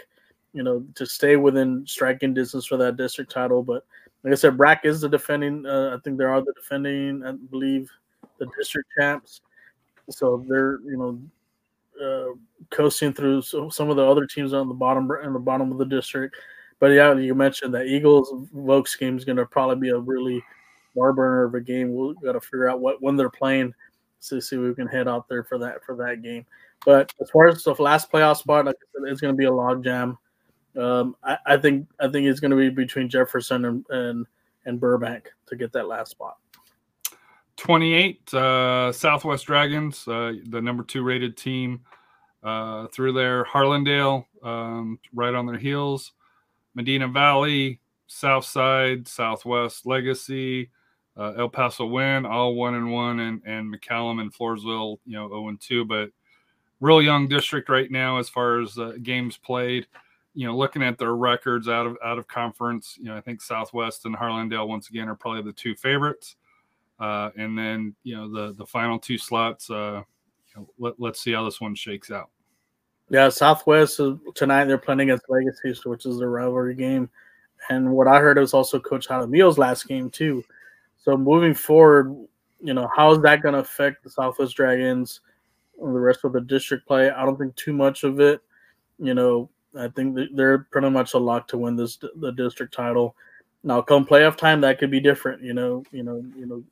[SPEAKER 3] you know, to stay within striking distance for that district title. But like I said, Brack is the defending. Uh, I think they are the defending. I believe the district champs, so they're you know. Uh, coasting through some of the other teams on the bottom in the bottom of the district, but yeah, you mentioned that Eagles Voks game is going to probably be a really bar burner of a game. We've got to figure out what when they're playing to see if we can head out there for that for that game. But as far as the last playoff spot, like said, it's going to be a log jam. Um, I, I, think I think it's going to be between Jefferson and, and and Burbank to get that last spot.
[SPEAKER 1] 28 uh, Southwest Dragons, uh, the number two rated team uh, through there. Harlandale um, right on their heels. Medina Valley, Southside, Southwest Legacy, uh, El Paso Winn, all one and one, and and McCollum and Floresville, you know, zero and two. But real young district right now as far as uh, games played. You know, looking at their records out of out of conference, you know, I think Southwest and Harlandale once again are probably the two favorites. Uh, and then you know the the final two slots. Uh, you know, let, let's see how this one shakes out.
[SPEAKER 3] Yeah, Southwest tonight they're playing against Legacy, which is a rivalry game. And what I heard was also Coach Jaramillo's last game too. So moving forward, you know, how is that going to affect the Southwest Dragons, the rest of the district play? I don't think too much of it. You know, I think they're pretty much a lock to win this the district title. Now, come playoff time, that could be different. You know, you know, you know,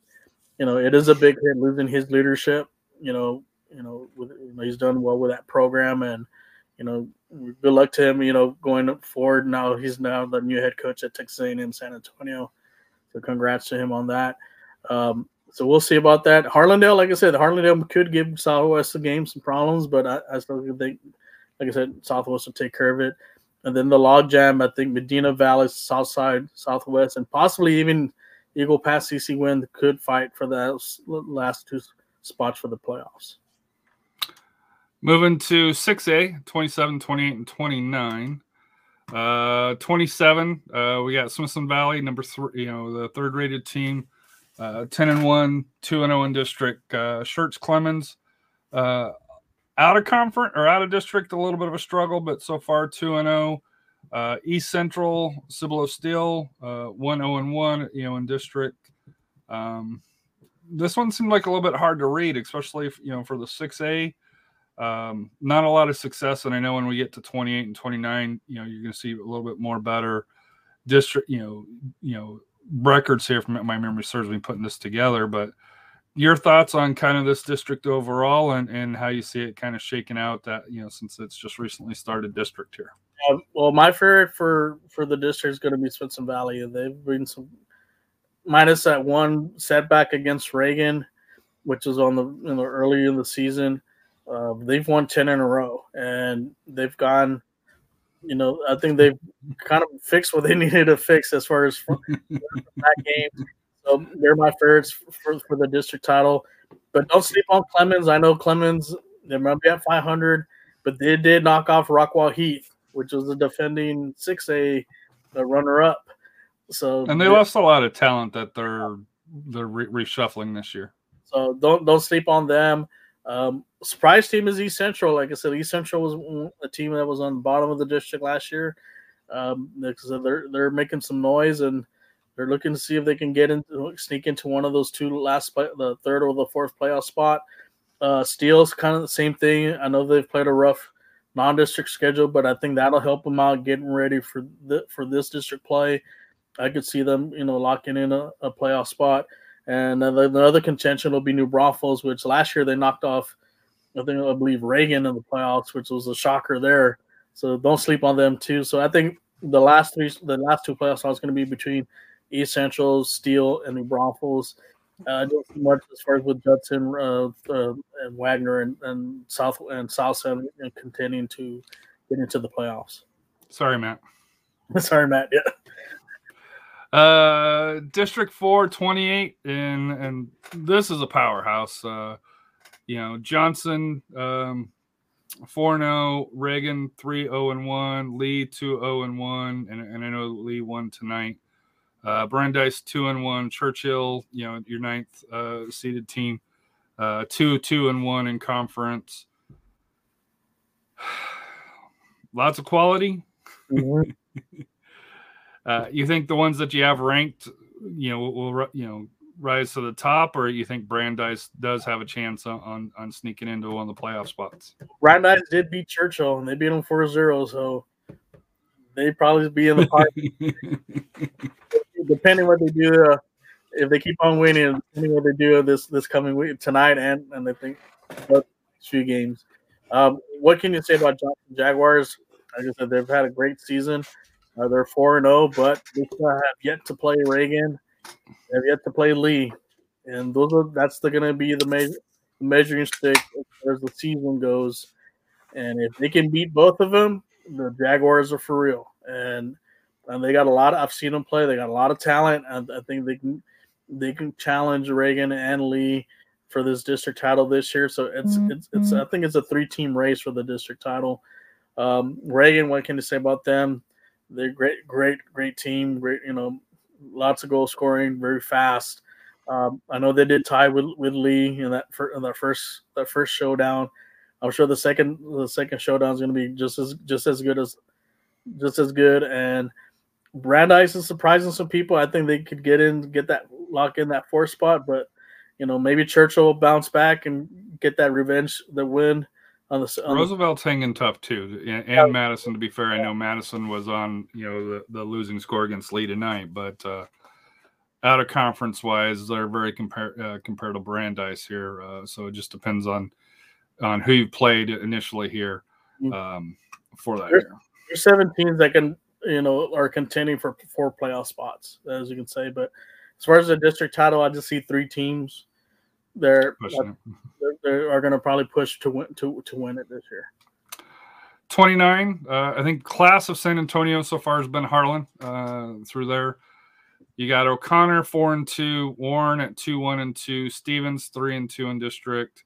[SPEAKER 3] you know, it is a big hit losing his leadership. You know, you know, with, you know, he's done well with that program, and you know, good luck to him. You know, going forward. Now he's now the new head coach at Texas A&M San Antonio. So congrats to him on that. Um, so we'll see about that. Harlandale, like I said, Harlandale could give Southwest the game some problems, but I, I still think, like I said, Southwest will take care of it. And then the log jam, I think Medina Valley, Southside, Southwest, and possibly even Eagle Pass CC Winn could fight for the last two spots for the playoffs.
[SPEAKER 1] Moving to 6A, 27, 28, and 29. Uh, 27, uh, we got Smithson Valley, number three, you know, the third rated team, uh, 10 and 1, 2 and 0 in district. Uh, Schertz Clemens, uh, out of conference or out of district, a little bit of a struggle, but so far 2 and 0. Uh, East Central, Cibolo Steele, uh, 1 0 and 1, you know, in district. Um, this one seemed like a little bit hard to read, especially, if, you know, for the 6A. Um, not a lot of success, and I know when we get to 28 and 29, you know, you're going to see a little bit more better district, you know, you know, records here from my memory serves me putting this together. But your thoughts on kind of this district overall, and and how you see it kind of shaking out that you know since it's just recently started district here.
[SPEAKER 3] Um, well, my favorite for for the district is going to be Smithson Valley. They've been some minus that one setback against Reagan, which was on the in the early in the season uh, they've won 10 in a row and they've gone, you know, I think they've kind of fixed what they needed to fix as far as that game. So they're my favorites for, for the district title. But don't sleep on Clemens. I know Clemens, they might be at 500, but they did knock off Rockwall Heath, which was the defending 6A runner up. So
[SPEAKER 1] and they lost a lot of talent that they're they're re- reshuffling this year.
[SPEAKER 3] So don't don't sleep on them. Um, surprise team is East Central. Like I said, East Central was a team that was on the bottom of the district last year. Um, they're they're making some noise and they're looking to see if they can get into sneak into one of those two last play, the third or the fourth playoff spot. Uh, Steele's kind of the same thing. I know they've played a rough non-district schedule, but I think that'll help them out getting ready for the, for this district play. I could see them, you know, locking in a, a playoff spot. And the, the other contention will be New Braunfels, which last year they knocked off, I think I believe Reagan in the playoffs, which was a shocker there. So don't sleep on them too. So I think the last three, the last two playoffs are going to be between East Central, Steele, and New Braunfels. Uh, not much as far as with Judson uh, uh, and Wagner and, and South and South and contending to get into the playoffs.
[SPEAKER 1] Sorry, Matt.
[SPEAKER 3] Sorry, Matt. Yeah.
[SPEAKER 1] Uh, District 4, 28, and and this is a powerhouse. Uh, you know, Johnson, um, 4 0, Reagan 3 0 and 1, Lee 2 0 and 1, and, and I know Lee won tonight. Uh, Brandeis 2 and 1, Churchill, you know, your ninth uh, seeded team, uh, 2 2 and 1 in conference. Lots of quality. Mm-hmm. Uh, you think the ones that you have ranked, you know, will, will you know rise to the top, or you think Brandeis does have a chance on on sneaking into one of the playoff spots?
[SPEAKER 3] Brandeis did beat Churchill, and they beat them 4-0, so they probably be in the party. depending what they do, uh, if they keep on winning, depending what they do this this coming week tonight, and and I think the few games. Um, what can you say about Johnson Jaguars? Like I said, they've had a great season. Uh, they're four and zero, oh, but they still have yet to play Reagan. They have yet to play Lee, and those are that's going to be the measuring stick as the season goes. And if they can beat both of them, the Jaguars are for real. And and they got a lot. Of, I've seen them play. They got a lot of talent. And I think they can they can challenge Reagan and Lee for this district title this year. So it's mm-hmm. it's, it's I think it's a three team race for the district title. Um, Reagan, what can you say about them? They're great, great, great team. Great, you know, lots of goal scoring, very fast. Um, I know they did tie with, with Lee in that for, in that first that first showdown. I'm sure the second the second showdown is going to be just as just as good as just as good. And Brandeis is surprising some people. I think they could get in, get that lock in that fourth spot, but you know maybe Churchill will bounce back and get that revenge, the win
[SPEAKER 1] on the on Roosevelt's hanging tough too, and, and yeah. Madison. To be fair, I know Madison was on you know the, the losing score against Lee tonight, but uh, out of conference wise, they're very compar- uh, compared to Brandeis here. Uh, so it just depends on on who you played initially here mm. um, for that.
[SPEAKER 3] There's, there's seven teams that can you know are contending for four playoff spots, as you can say. But as far as the district title, I just see three teams. They're they are going to probably push to win to to win it this year.
[SPEAKER 1] 29. Uh, I think class of San Antonio so far has been Harlan uh, through there. You got O'Connor four and two, Warren at two one and two, Stevens three and two in district,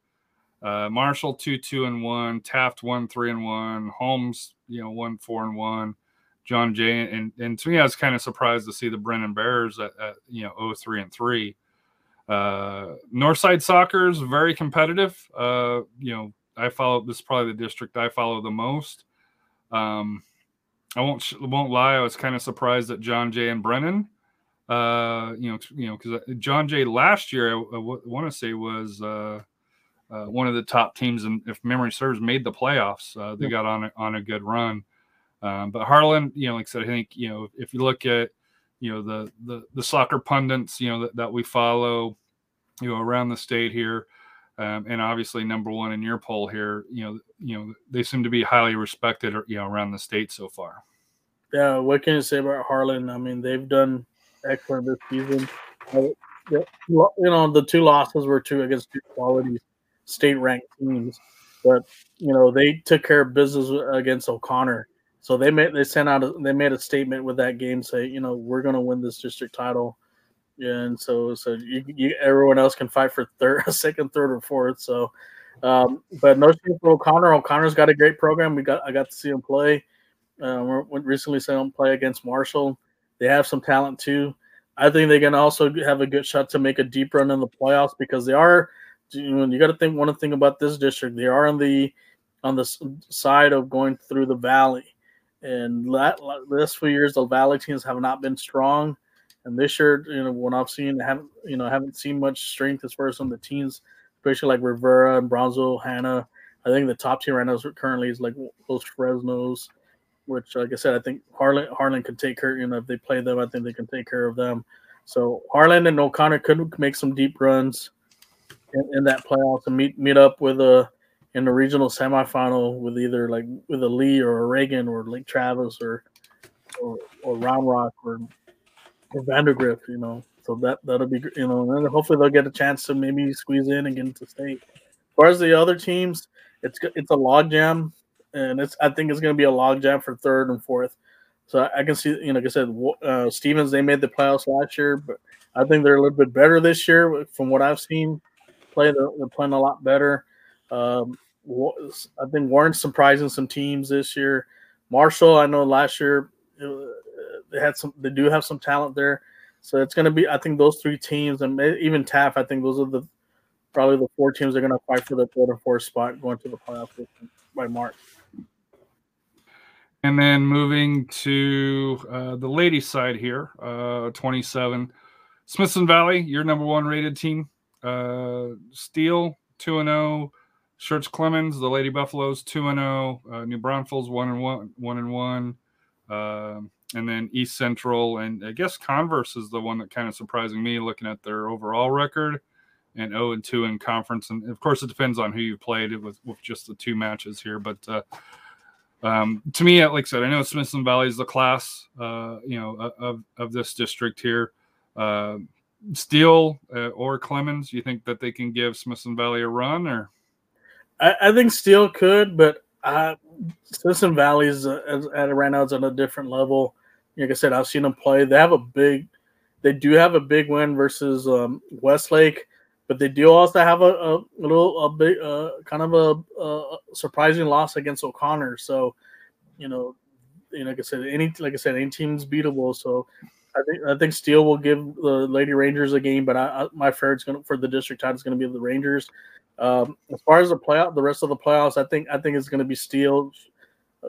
[SPEAKER 1] uh, Marshall two two and one, Taft one three and one, Holmes you know one four and one, John Jay and and to me I was kind of surprised to see the Brennan Bears at, at you know 0 3 and three. Uh, Northside Soccer is very competitive. Uh, you know I follow this is probably the district I follow the most. Um, I won't won't lie. I was kind of surprised that John Jay and Brennan. Uh, you know, you know, because John Jay last year, I want to say was uh, uh, one of the top teams, and if memory serves, made the playoffs. Uh, they got on a, on a good run. Um, but Harlan, you know, like I said, I think you know if you look at you know the the the soccer pundits, you know that, that we follow, you know, around the state here, um, and obviously number one in your poll here, you know, you know they seem to be highly respected, you know, around the state so far.
[SPEAKER 3] Yeah, what can you say about Harlan? I mean, they've done excellent this season. Uh, you know, the two losses were two against two quality state ranked teams, but you know they took care of business against O'Connor. So they made they sent out a, they made a statement with that game say you know we're going to win this district title, and so so you, you, everyone else can fight for third, second, third, or fourth. So, um, but no shame for O'Connor. O'Connor's got a great program. We got I got to see him play. Uh, we recently saw him play against Marshall. They have some talent too. I think they can also have a good shot to make a deep run in the playoffs because they are. You, got to think one thing about this district. They are on the on the side of going through the valley, and that, last few years the valley teams have not been strong. And this year, you know, when I've seen, haven't you know, haven't seen much strength as far as on the teams, especially like Rivera and Bronzo, Hannah. I think the top team right now is currently is like Los Fresnos which, like I said, I think Harlan Harlan can take care. You know, if they play them, I think they can take care of them. So Harlan and O'Connor could make some deep runs in, in that playoff to meet meet up with a in the regional semifinal with either like with a Lee or a Reagan or Lake Travis or or, or Round Rock or or Vandegrift. You know, so that that'll be you know, and hopefully they'll get a chance to maybe squeeze in and get into state. As far as the other teams, it's it's a logjam and it's I think it's going to be a logjam for third and fourth. So I can see, you know, like I said, uh, Stevens they made the playoffs last year, but I think they're a little bit better this year from what I've seen. Play they're, they're playing a lot better. Um, I think Warren's surprising some teams this year. Marshall, I know last year they had some, they do have some talent there. So it's going to be, I think those three teams and even Taft, I think those are the probably the four teams that are going to fight for the third or fourth spot going to the playoffs by March.
[SPEAKER 1] And then moving to uh, the ladies' side here, uh, 27. Smithson Valley, your number one rated team. Uh, 2 and 0. Schertz Clemens, the Lady Buffaloes, 2 and 0. Uh, New Braunfels, 1 and 1. 1 and 1. Uh, and then East Central. And I guess Converse is the one that kind of surprising me looking at their overall record and 0 and 2 in conference. And of course, it depends on who you played with, with just the two matches here. But uh, um, to me, like I said, I know Smithson Valley is the class, uh, you know, of, of this district here. Uh, Steele uh, or Clemens, you think that they can give Smithson Valley a run, or?
[SPEAKER 3] I, I think Steele could, but uh, Smithson Valley is uh, at right now it's on a different level. Like I said, I've seen them play. They have a big, they do have a big win versus um, Westlake but they do also have a, a little a big uh, kind of a, a, surprising loss against O'Connor. So, you know, you know, like I said, any like I said, any team's beatable. So, I think I think Steele will give the Lady Rangers a game, but I, I, my favorite's going for the district title is going to be the Rangers. Um, as far as the playoff, the rest of the playoffs, I think I think it's going to be Steele,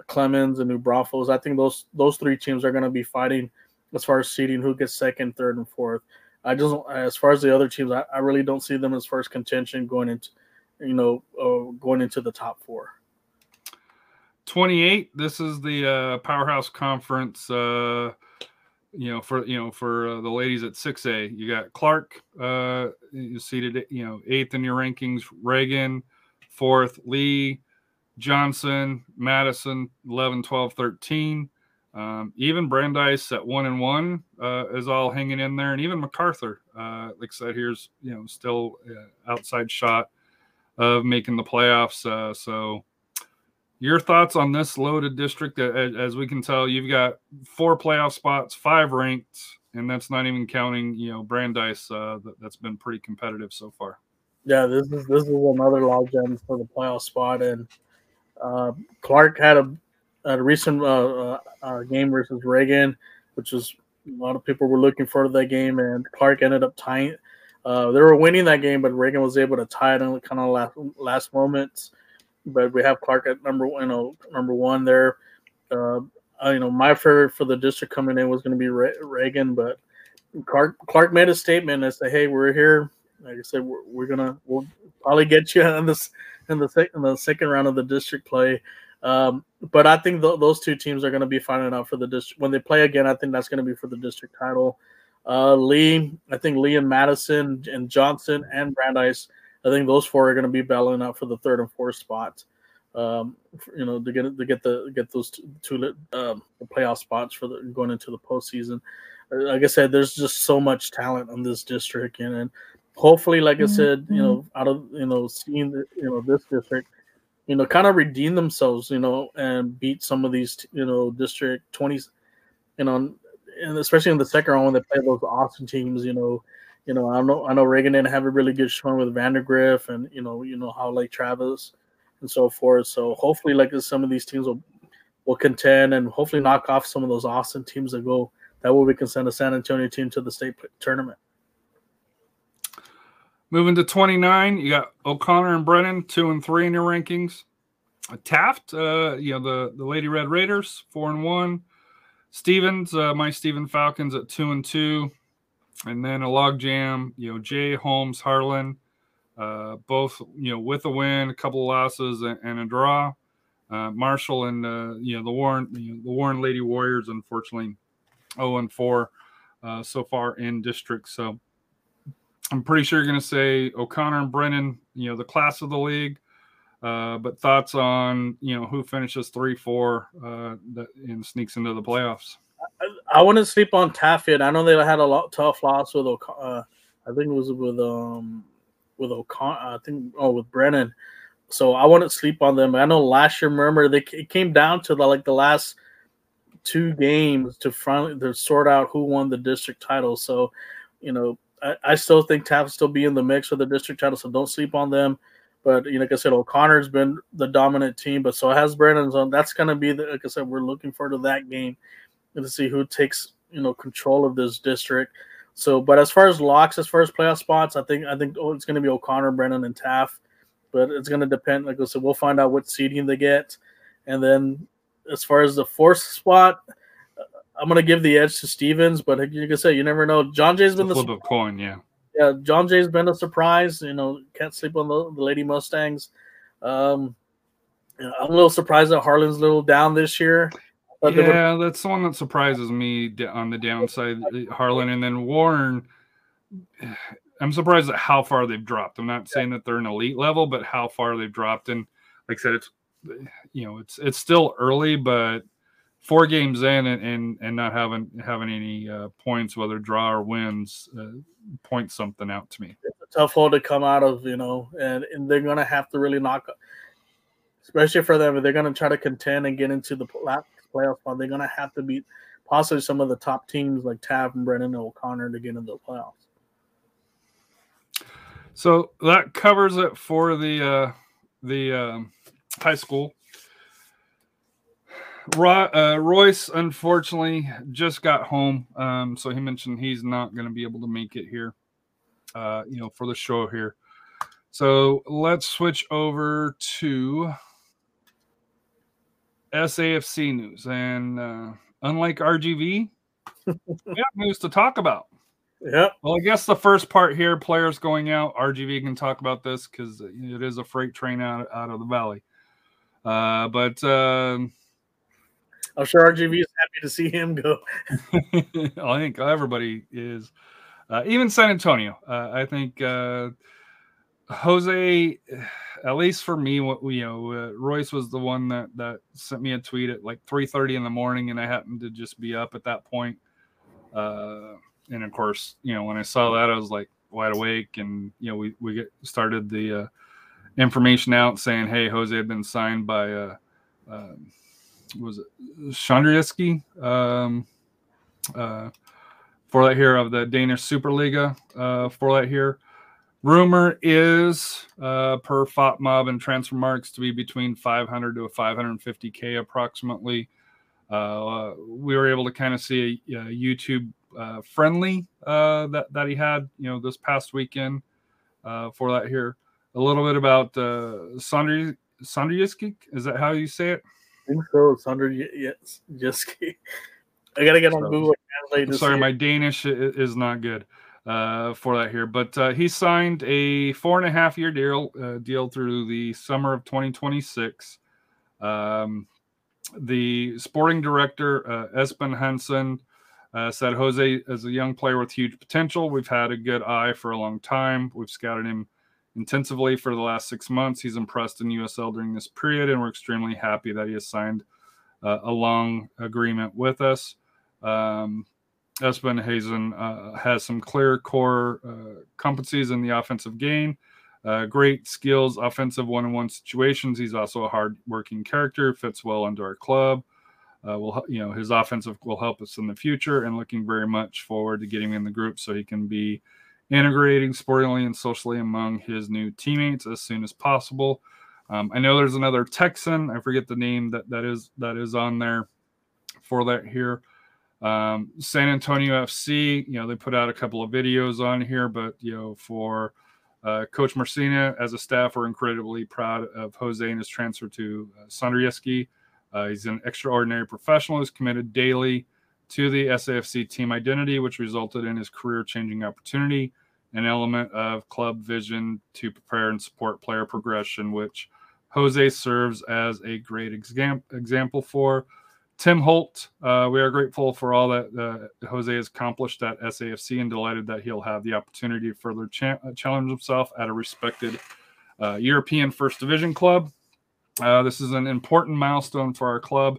[SPEAKER 3] Clemens, and New Braunfels. I think those those three teams are going to be fighting as far as seeding who gets second, third, and fourth. I just, as far as the other teams, I, I really don't see them as first contention going into, you know, uh, going into the top four.
[SPEAKER 1] 28. This is the uh, powerhouse conference. Uh, you know, for you know, for uh, the ladies at 6A, you got Clark, uh, you seated, you know, eighth in your rankings. Reagan, fourth. Lee, Johnson, Madison, 11, 12, 13. Um, even Brandeis at one and one uh, is all hanging in there, and even MacArthur, uh, like I said, here's you know still uh, outside shot of making the playoffs. Uh, so your thoughts on this loaded district? As, we can tell, you've got four playoff spots, five ranked, and that's not even counting you know Brandeis. Uh, that, that's been pretty competitive so far.
[SPEAKER 3] Yeah, this is this is another logjam for the playoff spot, and uh, Clark had a, a recent uh, uh, game versus Reagan, which was a lot of people were looking forward to that game, and Clark ended up tying. Uh, they were winning that game, but Reagan was able to tie it in kind of last last moments. But we have Clark at number you know number one there. Uh, you know my favorite for the district coming in was going to be Reagan, but Clark Clark made a statement and said, "Hey, we're here like I said, we're, we're gonna we'll probably get you in this in the in the second round of the district play. Um, but I think th- those two teams are going to be fighting out for the district when they play again. I think that's going to be for the district title. Uh, Lee, I think Lee and Madison and Johnson and Brandeis. I think those four are going to be battling out for the third and fourth spots. Um, you know, to get to get the get those two, two um, playoff spots for the going into the postseason. Uh, like I said, there's just so much talent in this district, and, and hopefully, like I said, you know, mm-hmm. out of you know seeing the, you know this district, you know, kind of redeem themselves, you know, and beat some of these you know district twenties, you know, and especially in the second round when they play those Austin teams, you know. You know, I know I know Reagan didn't have a really good showing with Vandegrift and you know, you know how like Travis and so forth. So hopefully like some of these teams will will contend and hopefully knock off some of those Austin teams that go that way we can send a San Antonio team to the state tournament.
[SPEAKER 1] Moving to 29, you got O'Connor and Brennan, two and three in your rankings. Taft, uh, you know, the, the Lady Red Raiders, four and one. Stevens, uh, my Stephen Falcons at two and two. And then a logjam, you know, Jay Holmes, Harlan, uh, both, you know, with a win, a couple of losses, and, and a draw. Uh, Marshall and, uh, you know, the Warren, you know, the Warren Lady Warriors, unfortunately, 0 and 4 uh, so far in district. So, I'm pretty sure you're going to say O'Connor and Brennan, you know, the class of the league. Uh, but thoughts on you know who finishes three, four, uh, that and sneaks into the playoffs.
[SPEAKER 3] I, I wouldn't sleep on Taffitt. I know they had a lot tough loss with uh, I think it was with um with O'Connor. I think oh with Brennan. So I wouldn't sleep on them. I know last year, remember they it came down to the, like the last two games to finally to sort out who won the district title. So you know I, I still think Taft still be in the mix for the district title, so don't sleep on them. But you know, like I said, O'Connor's been the dominant team, but so has Brennan's on. That's to be the, like I said, we're looking forward to that game to see who takes you know control of this district. So, but as far as locks, as far as playoff spots, I think I think oh, it's going to be O'Connor, Brennan, and Taft. But it's going to depend. Like I said, we'll find out what seeding they get, and then as far as the fourth spot, I'm gonna give the edge to Stevens, but like you can say, you never know. John Jay's been the
[SPEAKER 1] flip of coin, yeah.
[SPEAKER 3] Yeah, John Jay's been a surprise. You know, can't sleep on the, the Lady Mustangs. Um, you know, I'm a little surprised that Harlan's a little down this year.
[SPEAKER 1] Yeah, that's the one that surprises me on the downside. Harlan and then Warren. I'm surprised at how far they've dropped. I'm not saying that they're an elite level, but how far they've dropped. And like I said, it's you know, it's it's still early, but four games in and and, and not having having any uh, points, whether draw or wins, uh, point something out to me.
[SPEAKER 3] It's a tough hole to come out of, you know, and, and they're gonna have to really knock, especially for them. They're gonna try to contend and get into the playoff spot, they're gonna have to beat possibly some of the top teams like Taft and Brennan and O'Connor to get into the playoffs.
[SPEAKER 1] So that covers it for the uh, the um, high school. Roy, uh, Royce, unfortunately, just got home. Um, so he mentioned he's not going to be able to make it here, uh, you know, for the show here. So let's switch over to SAFC news. And uh, unlike RGV, we have news to talk about.
[SPEAKER 3] Yeah.
[SPEAKER 1] Well, I guess the first part here, players going out, RGV can talk about this because it is a freight train out, out of the valley. Uh, but. Uh,
[SPEAKER 3] I'm sure RGV is happy to see him go.
[SPEAKER 1] I think everybody is, uh, even San Antonio. Uh, I think uh, Jose, at least for me, what you know, uh, Royce was the one that that sent me a tweet at like 3:30 in the morning, and I happened to just be up at that point. Uh, and of course, you know, when I saw that, I was like wide awake, and you know, we we get started the uh, information out saying, "Hey, Jose had been signed by." um, was it Chandrieski um, uh, for that here of the Danish Superliga uh, for that here. Rumor is uh, per FotMob and Transfermarkt to be between 500 to a 550k approximately. Uh, we were able to kind of see a, a YouTube uh, friendly uh, that that he had, you know, this past weekend uh, for that here. A little bit about uh, Sandri Sandrieski. Is that how you say it?
[SPEAKER 3] I think so. I gotta get on
[SPEAKER 1] So-
[SPEAKER 3] Google
[SPEAKER 1] Sorry, my. Danish is not good uh, for that here. But uh, he signed a four and a half year deal uh, deal through the summer of 2026. Um, the sporting director uh, Esben Hansen uh, said Jose is a young player with huge potential. We've had a good eye for a long time. We've scouted him intensively for the last six months. He's impressed in USL during this period, and we're extremely happy that he has signed uh, a long agreement with us. Um, Espen Hazen uh, has some clear core uh, competencies in the offensive game, uh, great skills, offensive one-on-one situations. He's also a hard-working character, fits well into our club. Uh, will you know his offensive will help us in the future, and looking very much forward to getting him in the group so he can be integrating sportingly and socially among his new teammates as soon as possible. Um, I know there's another Texan. I forget the name that that is that is on there for that here. Um, San Antonio FC, you know, they put out a couple of videos on here, but you know, for uh, Coach Marcina as a staff, we're incredibly proud of Jose and his transfer to uh. Uh, he's an extraordinary professional who's committed daily to the SAFC team identity, which resulted in his career-changing opportunity, an element of club vision to prepare and support player progression, which Jose serves as a great exam- example for. Tim Holt, uh, we are grateful for all that uh, Jose has accomplished at SAFC and delighted that he'll have the opportunity to further cha- challenge himself at a respected uh, European First Division club. Uh, this is an important milestone for our club,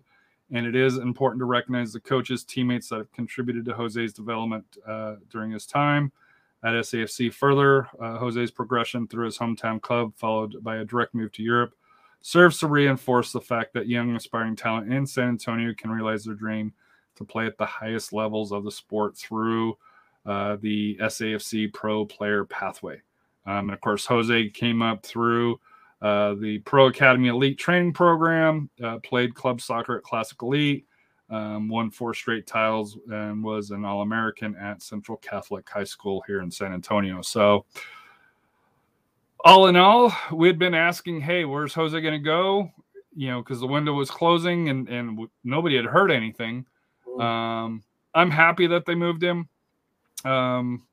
[SPEAKER 1] and it is important to recognize the coaches, teammates that have contributed to Jose's development uh, during his time at SAFC. Further, uh, Jose's progression through his hometown club, followed by a direct move to Europe, serves to reinforce the fact that young aspiring talent in San Antonio can realize their dream to play at the highest levels of the sport through uh, the SAFC pro player pathway. Um, and of course, Jose came up through uh, the Pro Academy Elite Training Program, uh, played club soccer at Classic Elite, um, won four straight titles, and was an All American at Central Catholic High School here in San Antonio. So, all in all, we had been asking, hey, where's Jose going to go? You know, because the window was closing and, and w- nobody had heard anything. Um, I'm happy that they moved him. Um,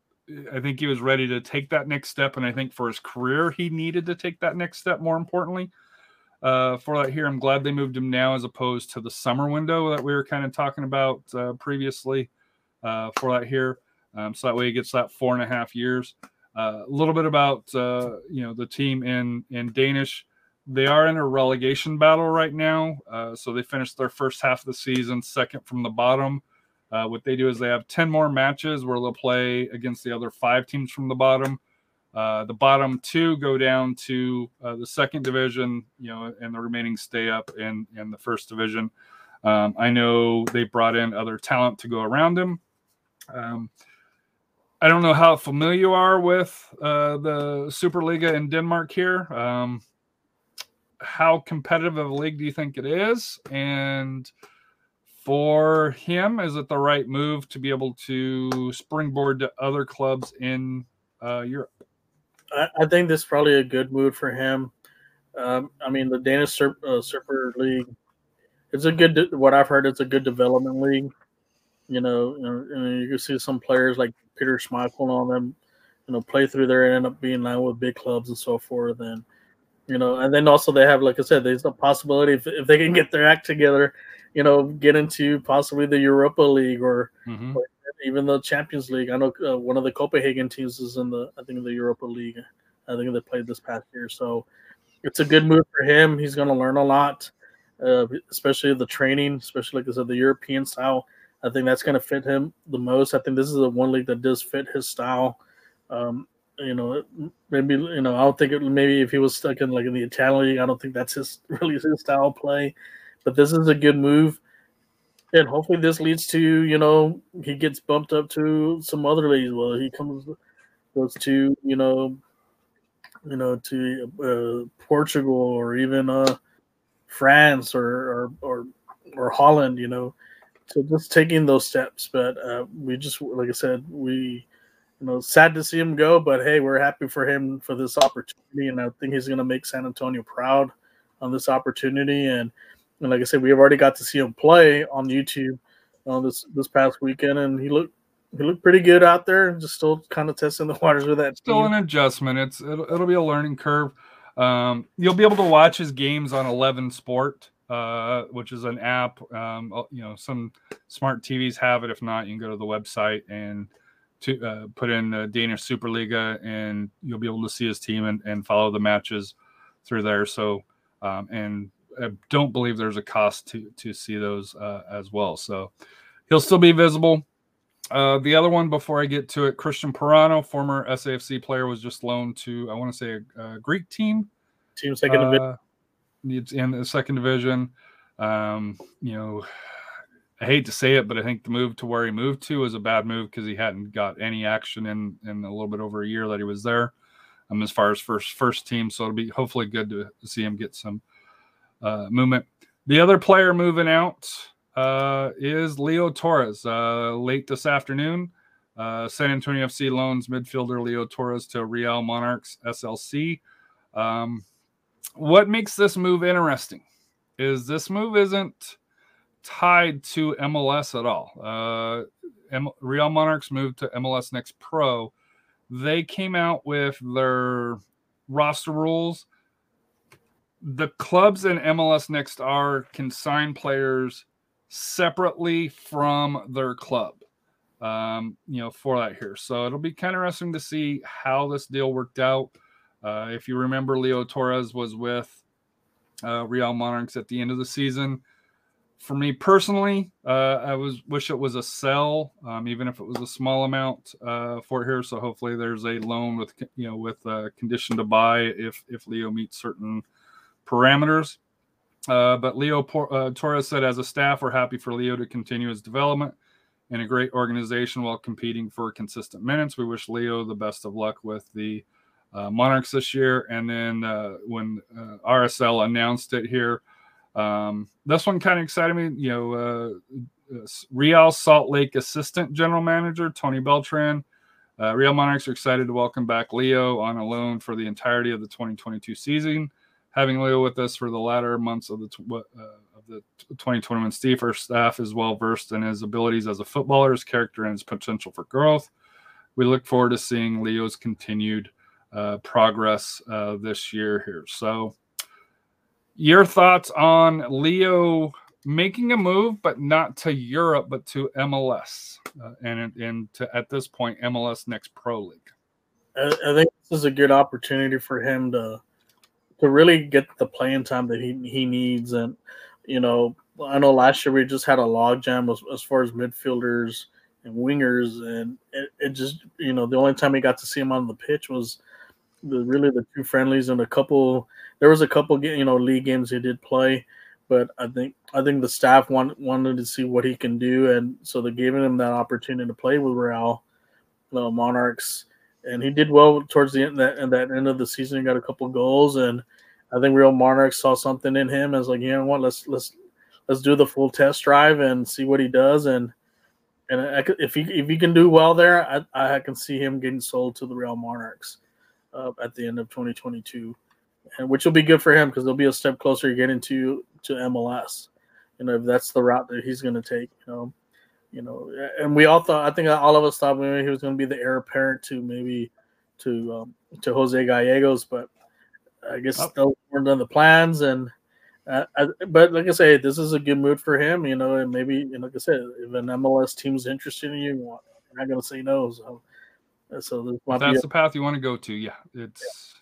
[SPEAKER 1] I think he was ready to take that next step. And I think for his career, he needed to take that next step more importantly. Uh, for that here, I'm glad they moved him now as opposed to the summer window that we were kind of talking about uh, previously uh, for that here. Um, so that way he gets that four and a half years. Uh, a little bit about uh, you know the team in in Danish. They are in a relegation battle right now. Uh, so they finished their first half of the season second from the bottom. What they do is they have 10 more matches where they'll play against the other five teams from the bottom. Uh, the bottom two go down to uh, the second division, you know, and the remaining stay up in, in the first division. Um, I know they brought in other talent to go around them. Um, I don't know how familiar you are with uh, the Superliga in Denmark here. Um, how competitive of a league do you think it is? And for him, is it the right move to be able to springboard to other clubs in uh, Europe?
[SPEAKER 3] I, I think this is probably a good move for him. Um, I mean, the Danish Sur- uh, Super League, it's a good. de- What I've heard, it's a good development league. You know, you, know, and you can see some players like Peter Schmeichel and all them, you know, play through there and end up being now with big clubs and so forth. And you know, and then also they have, like I said, there's a possibility if, if they can get their act together, you know, get into possibly the Europa League or
[SPEAKER 1] Mhm.
[SPEAKER 3] even the Champions League. I know uh, one of the Copenhagen teams is in the, I think, the Europa League. I think they played this past year, so it's a good move for him. He's going to learn a lot, uh, especially the training, especially like I said, the European style. I think that's going to fit him the most. I think this is the one league that does fit his style. Um, you know, maybe you know, I don't think it. Maybe if he was stuck in like in the Italian league, I don't think that's his really his style play. but this is a good move, and hopefully this leads to you know he gets bumped up to some other leagues. Well, he comes goes to you know you know to uh, Portugal or even uh, France or, or or or Holland. You know, so just taking those steps. But uh, we just like I said, we you know sad to see him go, but hey, we're happy for him for this opportunity, and I think he's going to make San Antonio proud on this opportunity. And and like I said, we have already got to see him play on YouTube uh, this this past weekend, and he looked he looked pretty good out there. Just still kind of testing the waters with that.
[SPEAKER 1] Still
[SPEAKER 3] team.
[SPEAKER 1] an adjustment. It's it'll, it'll be a learning curve. Um, you'll be able to watch his games on Eleven Sport, uh, which is an app. Um, uh, you know, some smart TVs have it. If not, you can go to the website and to uh, put in the Danish Superliga, and you'll be able to see his team and, and follow the matches through there. So, um, and I don't believe there's a cost to to see those uh, as well. So, he'll still be visible. Uh, the other one, before I get to it, Cristian Parano, former SAFC player, was just loaned to I want to say a, a Greek team.
[SPEAKER 3] Team second division.
[SPEAKER 1] Uh, it's in the second division. Um, you know, I hate to say it, but I think the move to where he moved to was a bad move because he hadn't got any action in in a little bit over a year that he was there. Um, as far as first first team, so it'll be hopefully good to see him get some uh, movement. The other player moving out uh, is Leo Torres. Uh, late this afternoon, uh, San Antonio FC loans midfielder Leo Torres to Real Monarchs SLC. Um, what makes this move interesting is this move isn't tied to MLS at all. Uh, M- Real Monarchs moved to MLS Next Pro. They came out with their roster rules. The clubs in MLS Next R can sign players separately from their club. Um, you know, for that here. So it'll be kind of interesting to see how this deal worked out. Uh, if you remember, Leo Torres was with uh, Real Monarchs at the end of the season. For me personally, uh, I was wish it was a sell, um, even if it was a small amount uh, for here. So hopefully, there's a loan with you know with a condition to buy if if Leo meets certain parameters. But Leo Por- Torres said, as a staff, we're happy for Leo to continue his development in a great organization while competing for consistent minutes. We wish Leo the best of luck with the uh, Monarchs this year. And then uh, when uh, RSL announced it here, um, this one kind of excited me. You know, uh, Real Salt Lake assistant general manager Tony Beltran. Uh, Real Monarchs are excited to welcome back Leo on a loan for the entirety of the 2022 season. Having Leo with us for the latter months of the uh, of the 2021 Steve, our staff is well versed in his abilities as a footballer, his character, and his potential for growth. We look forward to seeing Leo's continued uh, progress uh, this year here. So, your thoughts on Leo making a move, but not to Europe, but to MLS, uh, and and to at this point MLS Next Pro League.
[SPEAKER 3] I, I think this is a good opportunity for him to to really get the playing time that he he needs. And you know, I know last year we just had a logjam as, as far as midfielders and wingers, and it, it just you know the only time we got to see him on the pitch was the really the two friendlies and a couple. There was a couple you know league games he did play, but I think I think the staff want, wanted to see what he can do, and so they're giving him that opportunity to play with Real know, Monarchs, and he did well towards the end that and that end of the season. He got a couple goals, and I think Real Monarchs saw something in him. As like, you know what, let's let's let's do the full test drive and see what he does, and and I, if he if he can do well there, I I can see him getting sold to the Real Monarchs uh, at the end of 2022, and which will be good for him because they'll be a step closer to getting to to MLS. You know, if that's the route that he's going to take, you know, you know, and we all thought, I think all of us thought maybe he was going to be the heir apparent to maybe to um, to Jose Gallegos, but I guess oh. still weren't on the plans. And uh, I, but like I say, this is a good mood for him, you know, and maybe, you know, like I said, if an MLS team's interested in you, you're not going to say no. So so
[SPEAKER 1] that's a, the path you want to go to. Yeah, it's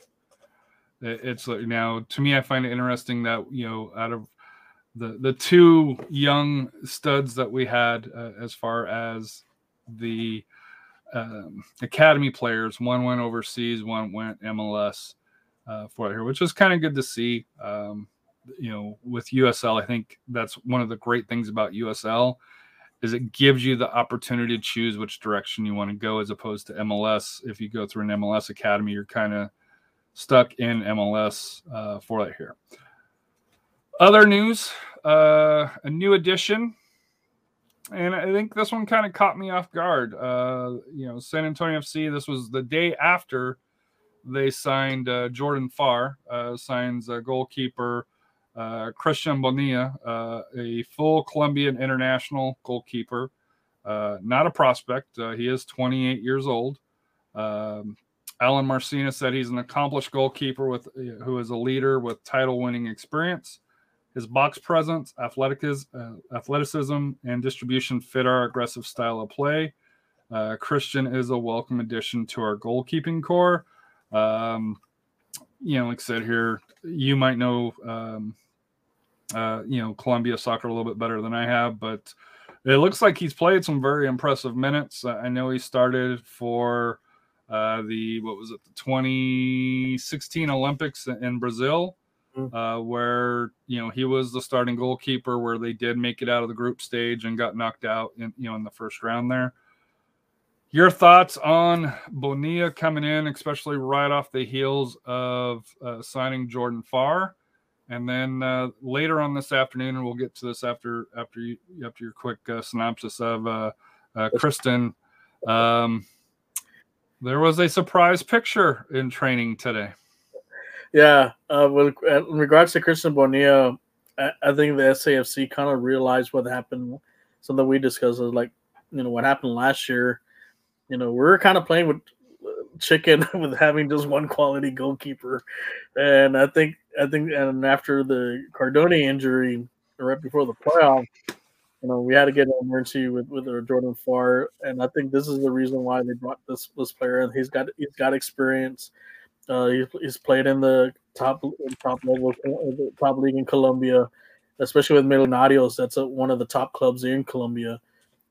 [SPEAKER 1] yeah. it's like now to me, I find it interesting that you know out of the the two young studs that we had uh, as far as the um, academy players, one went overseas, one went MLS uh, for here, which is kind of good to see. Um, you know, with USL, I think that's one of the great things about USL is it gives you the opportunity to choose which direction you want to go as opposed to MLS. If you go through an MLS academy, you're kind of stuck in MLS uh, for that here. Other news, uh, a new addition, and I think this one kind of caught me off guard. Uh, you know, San Antonio FC. This was the day after they signed uh, Jordan Farr, uh, signs a goalkeeper uh, Cristian Bonilla, uh, a full Colombian international goalkeeper, uh, not a prospect. Uh, he is 28 years old. Um, Alen Marcina said he's an accomplished goalkeeper with who is a leader with title-winning experience. His box presence, athleticism, athleticism, and distribution fit our aggressive style of play. Christian is a welcome addition to our goalkeeping core. Um, you know, like I said here, you might know, um, uh, you know, Colombia soccer a little bit better than I have, but it looks like he's played some very impressive minutes. I know he started for uh, the what was it, the 2016 Olympics in Brazil, mm. uh, where you know he was the starting goalkeeper, where they did make it out of the group stage and got knocked out in you know in the first round there. Your thoughts on Bonilla coming in, especially right off the heels of uh, signing Jordan Farr, and then uh, later on this afternoon, and we'll get to this after after you after your quick uh, synopsis of uh, uh, Cristian. Um, there was a surprise picture in training today.
[SPEAKER 3] Yeah, uh, well, in regards to Cristian Bonilla, I, I think the SAFC kind of realized what happened. Something we discussed is like, you know, what happened last year you know, we're kind of playing with uh, chicken with having just one quality goalkeeper. And I think, I think, and after the Cardone injury, right before the playoff, you know, we had to get an emergency with with Jordan Farr, and I think this is the reason why they brought this this player. And he's got he's got experience. Uh, he's, he's played in the top top level top league in Colombia, especially with Millonarios. That's a, one of the top clubs in Colombia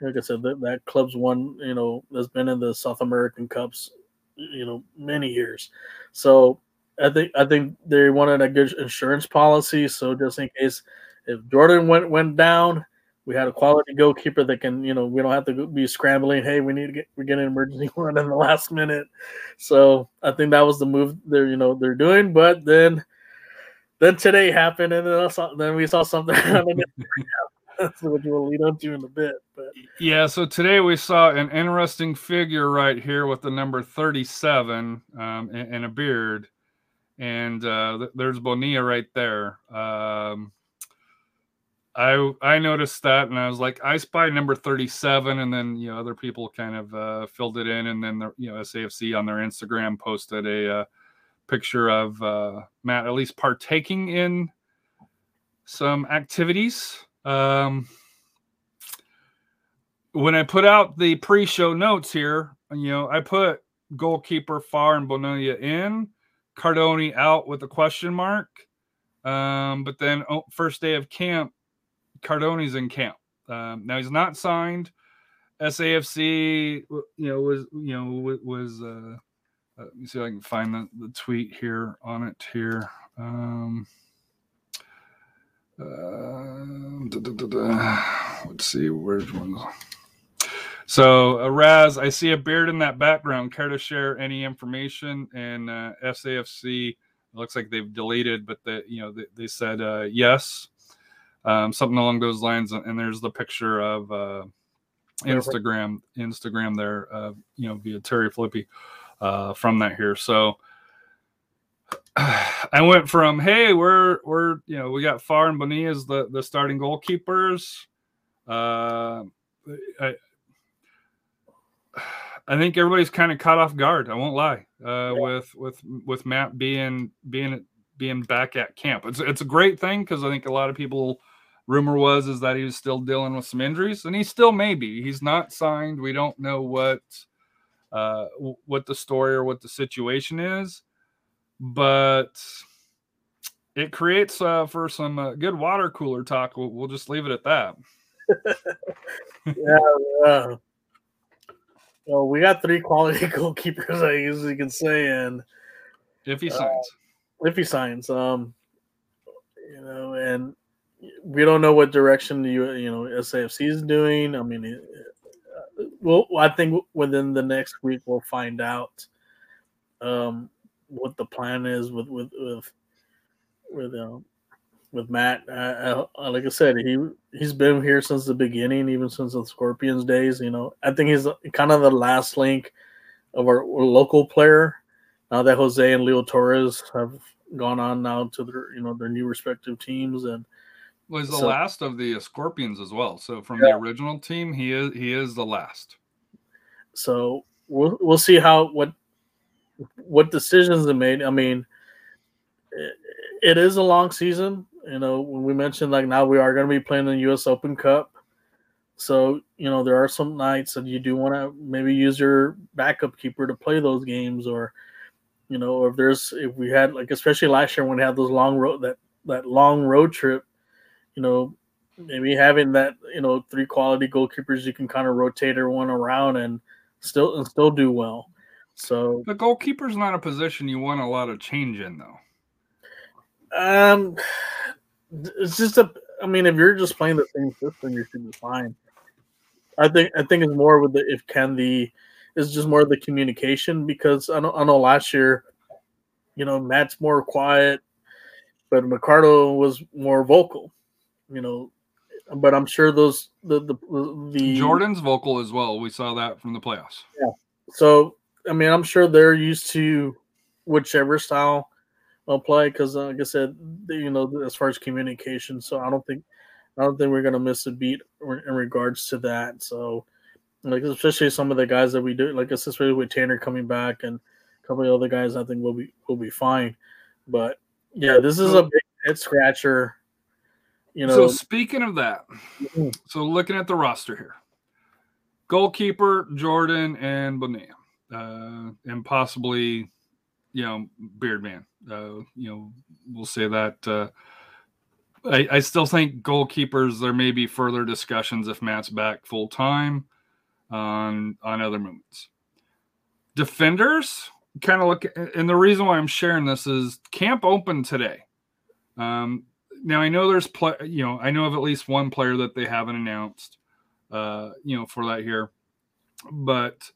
[SPEAKER 3] like I said, that, that club's one, you know, has been in the South American Cups, you know, many years. So I think I think they wanted a good insurance policy. So just in case if Jordan went went down, we had a quality goalkeeper that can, you know, we don't have to be scrambling. Hey, we need to get we get an emergency one in the last minute. So I think that was the move they're you know they're doing. But then then today happened, and then, then we saw something That's what you will lead on to in a bit. But
[SPEAKER 1] yeah, so today we saw an interesting figure right here with the number 37 um, and, and, a beard. And uh, there's Bonilla right there. Um, I I noticed that and I was like, I spy number 37, and then you know other people kind of uh, filled it in, and then the you know SAFC on their Instagram posted a uh, picture of uh, Matt at least partaking in some activities um, when I put out the pre-show notes here, you know, I put goalkeeper Farr and Bonilla in, Cardone out with a question mark. Um, but then oh, first day of camp, Cardone's in camp. Um, now he's not signed. SAFC, you know, was you know was uh, uh, let me see if I can find the, the tweet here on it here. Um, da, da, da, let's see, where's one? So, uh, Raz, I see a beard in that background. Care to share any information? And uh, SAFC looks like they've deleted, but they, you know, they, they said uh, yes, um, something along those lines. And there's the picture of uh, Instagram, Instagram there, uh, you know, via Terry Flippy uh, from that here. So, I went from hey, we're we're you know we got Farr and Bonilla as the the starting goalkeepers. Uh, I I think everybody's kind of caught off guard. I won't lie. Uh, yeah. with with with Matt being being being back at camp, it's it's a great thing because I think a lot of people. Rumor was is that he was still dealing with some injuries, and he still may be. He's not signed. We don't know what uh, what the story or what the situation is but it creates uh, for some uh, good water cooler talk. We'll, we'll, just leave it at that.
[SPEAKER 3] yeah. Uh, well, we got three quality goalkeepers, I guess you can say, and
[SPEAKER 1] if he signs,
[SPEAKER 3] uh, if he signs, um, you know, and we don't know what direction you you know SAFC is doing. I mean, it- uh, well, I think within the next week we'll find out um, what the plan is with with with with um, with Matt. Uh, uh, like I said, he he's been here since the beginning, even since the Scorpions days. You know, I think he's kind of the last link of our, our local player. Now that Jose and Leo Torres have gone on now to their you know their new respective teams, and
[SPEAKER 1] Was the
[SPEAKER 3] So-
[SPEAKER 1] last of the Scorpions as well. So from
[SPEAKER 3] Yeah.
[SPEAKER 1] the original team, he is he is the last.
[SPEAKER 3] so we'll we'll see how what what decisions are made. I mean, it, it is a long season. You know, when we mentioned like now we are going to be playing the U.S. Open Cup, so you know there are some nights that you do want to maybe use your backup keeper to play those games, or you know, or if there's if we had like especially last year when we had those long road that that long road trip, you know, maybe having that you know three quality goalkeepers you can kind of rotate everyone around and still and still do well. So
[SPEAKER 1] The goalkeeper's not a position you want a lot of change in, though.
[SPEAKER 3] um, it's just a. I mean, if you're just playing the same system, you should be fine. I think I think it's more with the if can the it's just more of the communication because I know I know last year, you know, Matt's more quiet, but Ricardo was more vocal. You know, but I'm sure those the the the
[SPEAKER 1] Jordan's vocal as well. We saw that from the playoffs. Yeah.
[SPEAKER 3] So I mean, I'm sure they're used to whichever style of play because, like I said, you know, as far as communication. So I don't think I don't think we're gonna miss a beat in regards to that. So, like especially some of the guys that we do, like especially with Taintor coming back and a couple of other guys, I think we'll be we'll be fine. But yeah, this is a big head scratcher. You know,
[SPEAKER 1] so speaking of that,
[SPEAKER 3] Mhm.
[SPEAKER 1] so looking at the roster here, goalkeeper Jordan and Bonilla, uh, and possibly, you know, Beardman. Uh, you know, we'll say that. Uh, I, I still think goalkeepers. There may be further discussions if Matt's back full time on on other movements. Defenders kind of look, and the reason why I'm sharing this is camp open today. Um, now I know there's play, you know, I know of at least one player that they haven't announced, uh, you know, for that here, but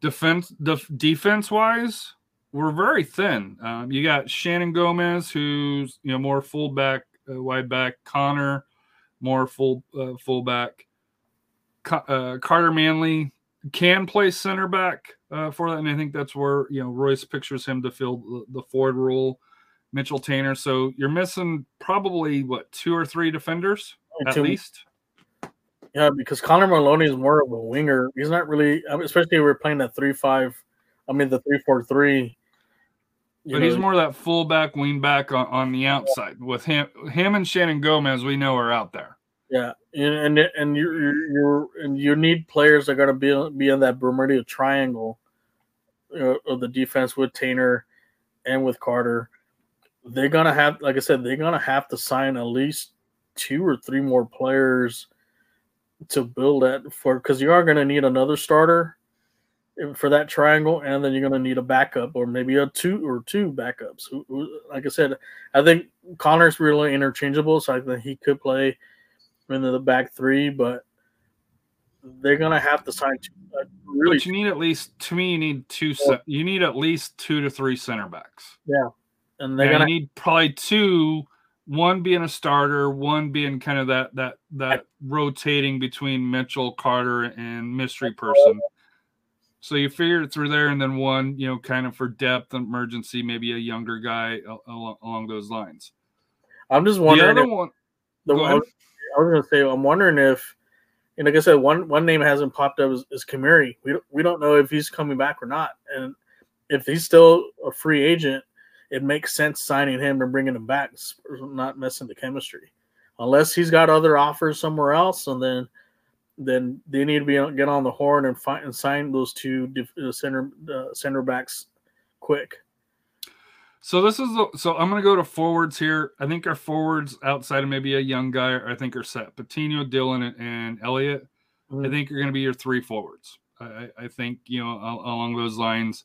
[SPEAKER 1] defense, def, defense wise, we're very thin. Um, you got Shannon Gomez, who's you know more fullback, uh, wide back. Connor, more full uh, fullback. Uh, Carter Manley can play center back uh, for that, and I think that's where you know Royce pictures him to fill the, the forward role. Mitchell Taintor. So you're missing probably what two or three defenders at
[SPEAKER 3] Two-
[SPEAKER 1] least.
[SPEAKER 3] Yeah, because Connor Maloney is more of a winger. He's not really, especially if we're playing that three five. I mean, the three four three. you
[SPEAKER 1] But he's
[SPEAKER 3] know,
[SPEAKER 1] more that fullback, wing back on, on the outside. With him, him and Shannon Gomez, we know are out there.
[SPEAKER 3] Yeah, and and and you you and you need players that are going to be be in that Bermuda triangle uh, of the defense with Taintor and with Carter. They're gonna have, like I said, they're gonna have to sign at least two or three more players to build that for because you are going to need another starter for that triangle, and then you're going to need a backup or maybe a two or two backups. Like I said, I think Connor's really interchangeable, so I think he could play into the back three, but they're going to have to sign two, uh, really.
[SPEAKER 1] But you need at least to me, you need two. You need at least two to three center backs.
[SPEAKER 3] Yeah, and they're going to
[SPEAKER 1] need probably two. One being a starter, one being kind of that that that rotating between Mitchell, Carter, and mystery person. So you figure it through there, and then one, you know, kind of for depth, and emergency, maybe a younger guy al- al- along those lines.
[SPEAKER 3] I'm just
[SPEAKER 1] The
[SPEAKER 3] wondering.
[SPEAKER 1] other
[SPEAKER 3] if-
[SPEAKER 1] one,
[SPEAKER 3] the
[SPEAKER 1] Go
[SPEAKER 3] I
[SPEAKER 1] ahead.
[SPEAKER 3] was, I was gonna say I'm wondering if, and like I said, one one name hasn't popped up is, is Kamiri. We don't, we don't know if he's coming back or not, and if he's still a free agent, it makes sense signing him and bringing him back, not messing the chemistry, unless he's got other offers somewhere else, and then then they need to be get on the horn and find and sign those two uh, center uh, center backs quick.
[SPEAKER 1] So this is the, so I'm going to go to forwards here. I think our forwards outside of maybe a young guy, I think are set. Patino, Dhillon, and, and Elliot. I
[SPEAKER 3] Mhm.
[SPEAKER 1] think are going to be your three forwards. I, I- I think you know along those lines.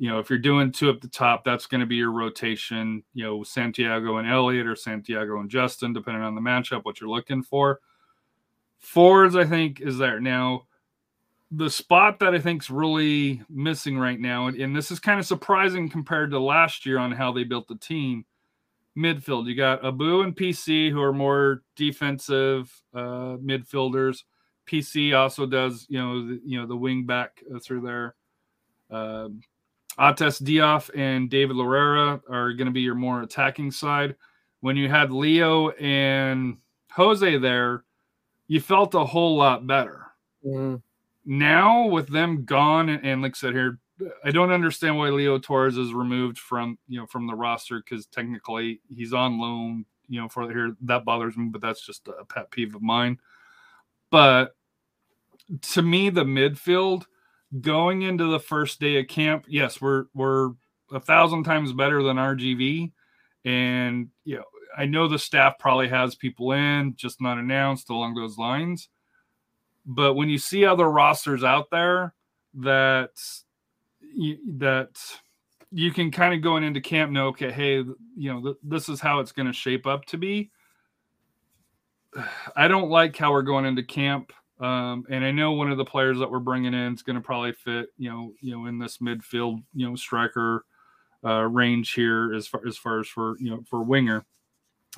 [SPEAKER 1] You know, if you're doing two up the top, that's going to be your rotation. You know, Santiago and Elliot or Santiago and Justin, depending on the matchup, what you're looking for. Forwards, I think, is there now. The spot that I think is really missing right now, and, and this is kind of surprising compared to last year on how they built the team. Midfield, you got Abu and PC who are more defensive uh, midfielders. PC also does, you know, the, you know the wing back uh, through there. Um, Ates Diaf and David Loera are going to be your more attacking side. When you had Leo and Jose there, you felt a whole lot better.
[SPEAKER 3] Mm-hmm.
[SPEAKER 1] Now with them gone, and, and like I said here, I don't understand why Leo Torres is removed from you know from the roster because technically he's on loan. You know, for here that bothers me, but that's just a pet peeve of mine. But to me, the midfield going into the first day of camp, yes, we're we're a thousand times better than RGV, and you know I know the staff probably has people in, just not announced along those lines. But when you see other rosters out there that that you can kind of going into camp know, okay, hey, you know, th- this is how it's going to shape up to be. I don't like how we're going into camp um, and I know one of the players that we're bringing in is going to probably fit, you know, you know, in this midfield, you know, striker uh, range here as far as far as for you know for winger,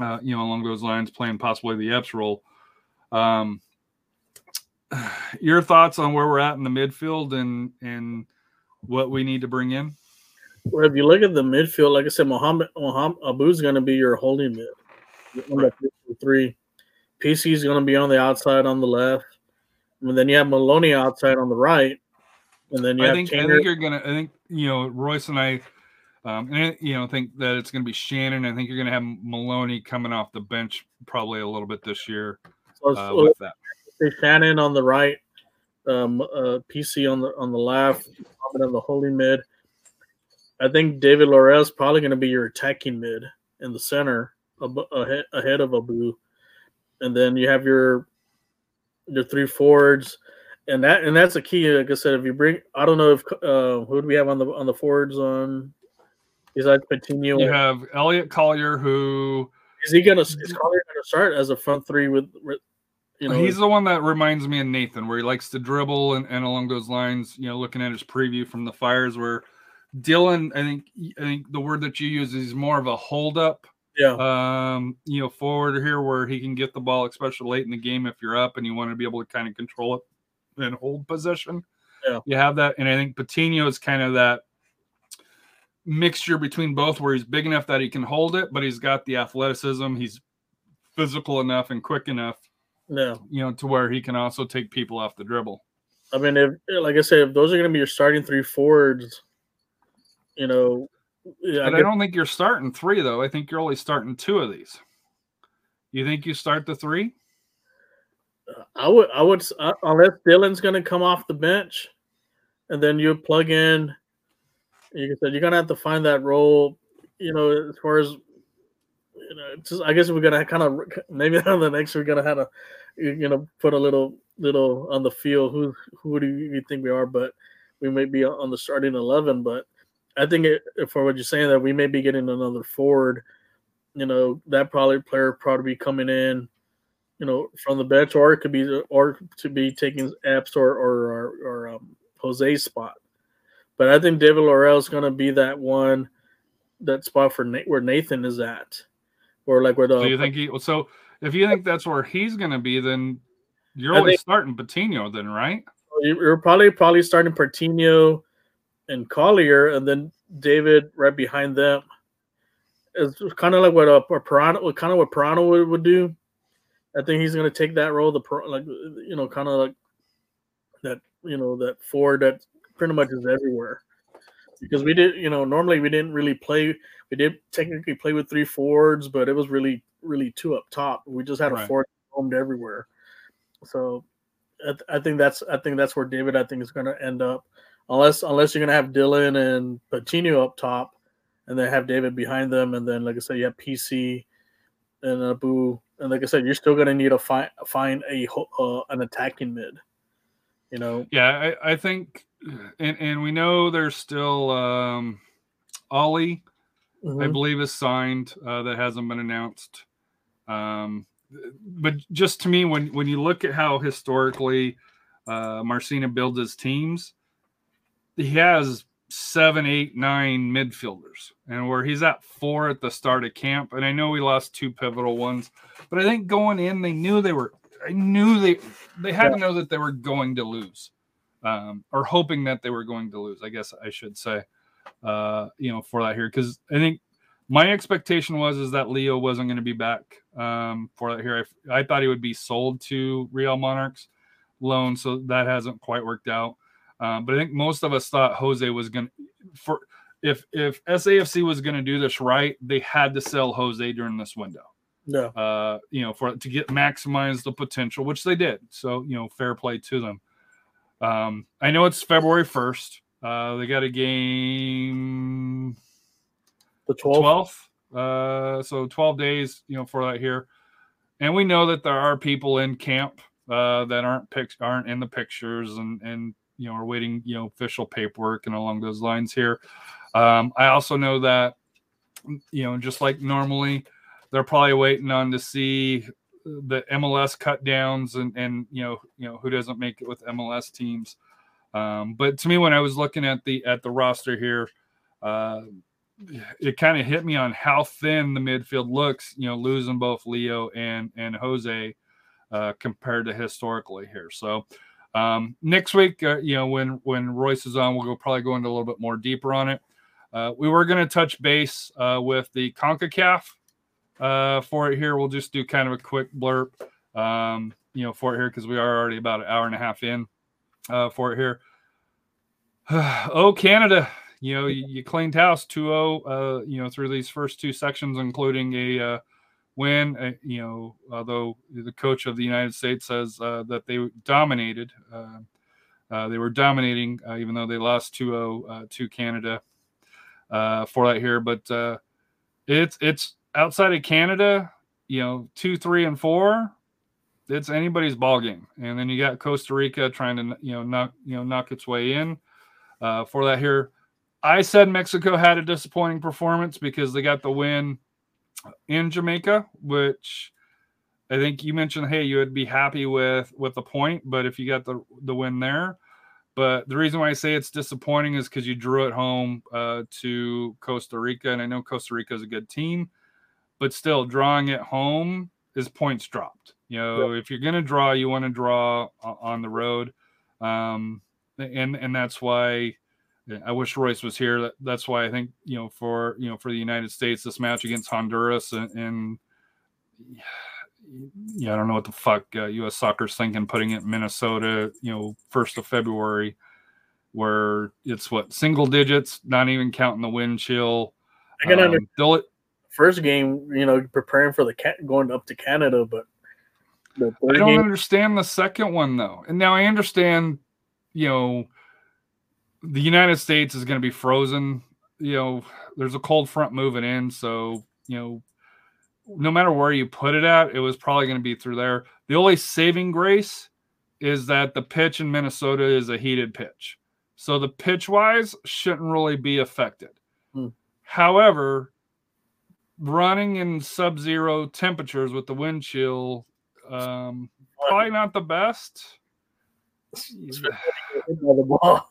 [SPEAKER 1] uh, you know, along those lines, playing possibly the Epps role. Um, your thoughts on where we're at in the midfield and and what we need to bring in?
[SPEAKER 3] Well, if you look at the midfield, like I said, Mohammed Mohammed Abu's going to be your holding mid. Right. Three. PC is going to be on the outside on the left. And then you have Maloney outside on the right. And then you
[SPEAKER 1] I
[SPEAKER 3] have
[SPEAKER 1] think I think you're gonna. I think you know Royce and I, um, and I, you know think that it's gonna be Shannon. I think you're gonna have Maloney coming off the bench probably a little bit this year
[SPEAKER 3] so-
[SPEAKER 1] uh,
[SPEAKER 3] so
[SPEAKER 1] with that.
[SPEAKER 3] Shannon on the right, um, uh, PC on the on the left, on the holy mid. I think David Lorez probably going to be your attacking mid in the center, ab- ahead, ahead of Abu, and then you have your your three forwards, and that and that's a key. Like I said, if you bring, I don't know if uh, who do we have on the on the forwards on besides Patino?
[SPEAKER 1] You have Elliot Collier, who
[SPEAKER 3] is he gonna is Collier gonna start as a front three with, with you know?
[SPEAKER 1] he's the one that reminds me of Nathan, where he likes to dribble and, and along those lines. You know, looking at his preview from the Fires, where Dhillon, I think, I think the word that you use is more of a hold up.
[SPEAKER 3] Yeah.
[SPEAKER 1] Um, you know, forward here where he can get the ball, especially late in the game if you're up and you want to be able to kind of control it and hold possession.
[SPEAKER 3] Yeah.
[SPEAKER 1] You have that, and I think Patino is kind of that mixture between both, where he's big enough that he can hold it, but he's got the athleticism. He's physical enough and quick enough,
[SPEAKER 3] yeah.
[SPEAKER 1] you know, to where he can also take people off the dribble.
[SPEAKER 3] I mean, if like I said, if those are going to be your starting three forwards, you know, yeah, I
[SPEAKER 1] But I
[SPEAKER 3] guess-
[SPEAKER 1] don't think you're starting three though. I think you're only starting two of these. You think you start the three?
[SPEAKER 3] I would, I would, uh, unless Dhillon's going to come off the bench, and then you plug in. You said you're going to have to find that role. You know, as far as you know, it's just I guess we're gonna kind of maybe on the next we're gonna have to you know put a little little on the field. Who who do you think we are? But we may be on the starting eleven. But I think it, for what you're saying that we may be getting another forward. You know that probably player probably be coming in you know, from the bench, or it could be, or to be taking Epps or or or, or um, Jose's spot. But I think David Laurel is going to be that one, that spot for Nate, where Nathan is at, or like where the
[SPEAKER 1] So you think he? So if you think that's where he's going to be, then you're
[SPEAKER 3] I
[SPEAKER 1] only
[SPEAKER 3] think-
[SPEAKER 1] starting Patino, then, right?
[SPEAKER 3] you're probably probably starting Patino and Collier, and then David right behind them. It's kind of like what a, a Parano, what kind of what Parano would, would do. I think he's going to take that role, the like you know, kind of like that, you know, that forward that pretty much is everywhere. Because we did, you know, normally we didn't really play. We did technically play with three forwards, but it was really, really two up top. We just had a
[SPEAKER 1] Right.
[SPEAKER 3] forward roamed everywhere. So I, th- I think that's I think that's where David I think is going to end up, unless unless you're going to have Dhillon and Patino up top, and then have David behind them, and then like I said, you have PC and Abu, and like I said, you're still going to need to find find a uh, an attacking mid, You know,
[SPEAKER 1] Yeah, I, I think, and, and we know there's still um, Ollie, I
[SPEAKER 3] Mhm.
[SPEAKER 1] believe, is signed. Uh, that hasn't been announced. Um, but just to me, when when you look at how historically uh, Marcina builds his teams, he has seven, eight, nine midfielders, and where he's at four at the start of camp. And I know we lost two pivotal ones, but I think going in, they knew they were. I knew they they had to know that they were going to lose, um, or hoping that they were going to lose. I guess I should say, uh, you know, for that here because I think my expectation was is that Leo wasn't going to be back um, for that here. I, I thought he would be sold to Real Monarchs loan, so that hasn't quite worked out. Um, but I think most of us thought Jose was going to for if if SAFC was going to do this right, they had to sell Jose during this window
[SPEAKER 3] No.
[SPEAKER 1] uh, you know, for to get maximize the potential, which they did. So, you know, fair play to them. Um, I know it's February 1st. Uh, they got a game
[SPEAKER 3] The 12th.
[SPEAKER 1] 12th. Uh, so 12 days, you know, for that here. And we know that there are people in camp uh, that aren't pic- aren't in the pictures and and you know are waiting, you know, official paperwork and along those lines here. Um, I also know that you know, just like normally, they're probably waiting on to see the MLS cut downs and and you know you know who doesn't make it with MLS teams. Um, but to me, when I was looking at the at the roster here, uh, it kind of hit me on how thin the midfield looks. You know, losing both Leo and and Jose uh, compared to historically here. So um, next week, uh, you know, when when Royce is on, we'll go probably go into a little bit more deeper on it. Uh, we were going to touch base uh, with the CONCACAF uh, for it here. We'll just do kind of a quick blurb, um, you know, for it here because we are already about an hour and a half in uh, for it here. oh, Canada, you know, you, you cleaned house 2 0, uh, you know, through these first two sections, including a uh, win. Uh, you know, although the coach of the United States says uh, that they dominated, uh, uh, they were dominating, uh, even though they lost 2 0 uh, to Canada for that here. But it's it's outside of Canada, you know, two, three, and four. It's anybody's ball game, and then you got Costa Rica trying to you know knock you know knock its way in for that here. I said Mexico had a disappointing performance because they got the win in Jamaica, which I think you mentioned. Hey, you would be happy with with the point, but if you got the the win there, but the reason why I say it's disappointing is because you drew it home uh, to Costa Rica, and I know Costa Rica is a good team, but still drawing it home is points dropped. You know, if you're going to draw, you want to draw on the road, um, and and that's why I wish Royce was here. That, that's why I think you know for you know for the United States this match against Honduras and. and yeah, I don't know what the fuck uh, U.S. Soccer's thinking putting it in Minnesota, you know, first of February, where it's what single digits, not even counting the wind chill.
[SPEAKER 3] I can under
[SPEAKER 1] Um, they'll-
[SPEAKER 3] first game, you know, preparing for the cat going up to Canada, but
[SPEAKER 1] I don't
[SPEAKER 3] game,
[SPEAKER 1] understand the second one though. And now I understand, you know, the United States is going to be frozen. You know, there's a cold front moving in, so you know, no matter where you put it at, it was probably going to be through there. The only saving grace is that the pitch in Minnesota is a heated pitch, so the pitch wise shouldn't really be affected.
[SPEAKER 3] Hmm.
[SPEAKER 1] However, running in sub-zero temperatures with the wind chill um, probably not the best.
[SPEAKER 3] hit by the ball.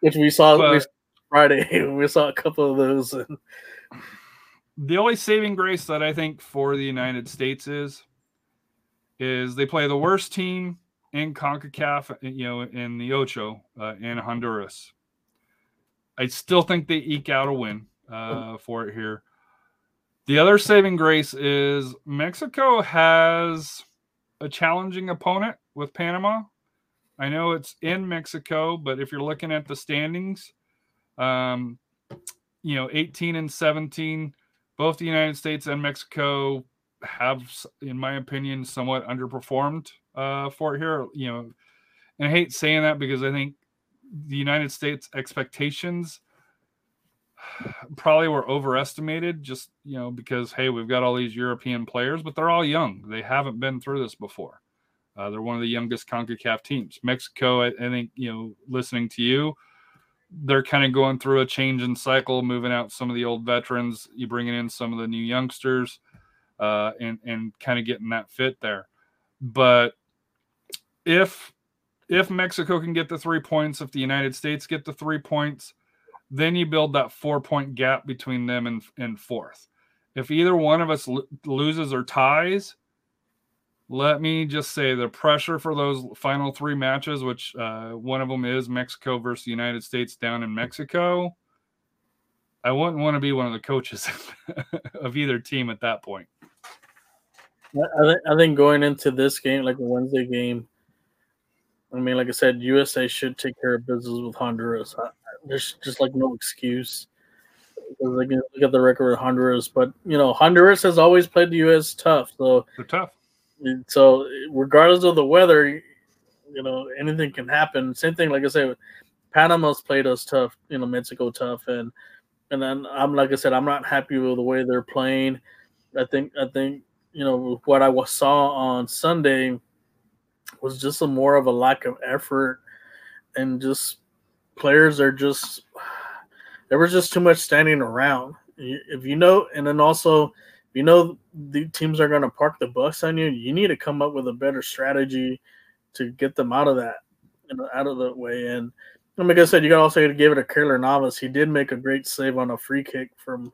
[SPEAKER 3] Which we saw, we
[SPEAKER 1] But-
[SPEAKER 3] saw Friday. We saw a couple of those. And
[SPEAKER 1] The only saving grace that I think for the United States is is they play the worst team in CONCACAF, you know, in the Ocho uh, in Honduras. I still think they eke out a win uh, for it here. The other saving grace is Mexico has a challenging opponent with Panama. I know it's in Mexico, but if you're looking at the standings, um, you know, 18 and 17, both the United States and Mexico have, in my opinion, somewhat underperformed uh, for here. You know, and I hate saying that because I think the United States expectations probably were overestimated just you know because hey we've got all these european players but they're all young they haven't been through this before Uh, they're one of the youngest CONCACAF teams. Mexico, I, I think, you know, listening to you, they're kind of going through a change in cycle, moving out some of the old veterans, you bringing in some of the new youngsters, uh, and and kind of getting that fit there. But if if Mexico can get the three points, if the United States get the three points, then you build that four point gap between them and, and fourth. If either one of us lo- loses or ties, let me just say the pressure for those final three matches, which uh, one of them is Mexico versus the United States down in Mexico. I wouldn't want to be one of the coaches of either team at that point.
[SPEAKER 3] I, think, I think going into this game, like a Wednesday game, I mean, like I said, USA should take care of business with Honduras. There's just like no excuse. Like, look at the record of Honduras, but you know, Honduras has always played the U.S. tough. So
[SPEAKER 1] they're tough.
[SPEAKER 3] So regardless of the weather, you know, anything can happen. Same thing, like I said, Panama's played us tough. You know, Mexico tough, and and then I'm like I said, I'm not happy with the way they're playing. I think I think you know what I saw on Sunday was just a more of a lack of effort and just players are just there was just too much standing around. If you know, and then also you know the teams are going to park the bus on you, you need to come up with a better strategy to get them out of that, you know, out of the way. And like I said, you got to also to give it to Keylor Navas. He did make a great save on a free kick from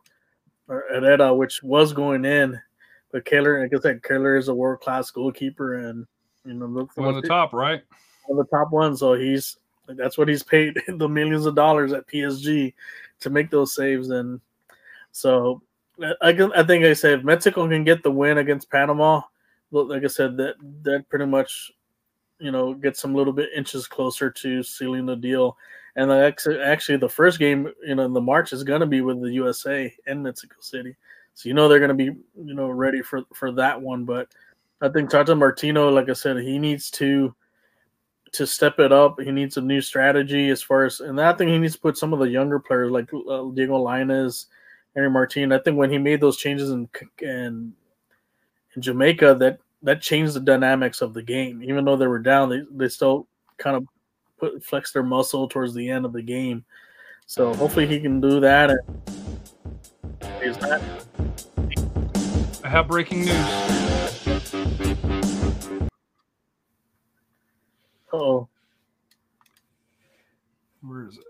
[SPEAKER 3] uh, Herrera, which was going in. But Keylor, like I said, Keylor is a world class goalkeeper, and you know,
[SPEAKER 1] one of the top, right?
[SPEAKER 3] One of the top ones. So he's that's what he's paid the millions of dollars at PSG to make those saves. And so I, I think I said if Mexico can get the win against Panama, like I said, that that pretty much you know gets them a little bit inches closer to sealing the deal. And actually, actually, the first game, you know, in the March is going to be with the USA in Mexico City, so you know they're going to be, you know, ready for for that one. But I think Tata Martino, like I said, he needs to to step it up. He needs a new strategy as far as, and I think he needs to put some of the younger players like uh, Diego Lainez, Henry Martin. I think when he made those changes in, in in Jamaica, that that changed the dynamics of the game. Even though they were down, they they still kind of put flex their muscle towards the end of the game. So hopefully he can do that. Is that.
[SPEAKER 1] I have breaking news.
[SPEAKER 3] Oh.
[SPEAKER 1] Where is it?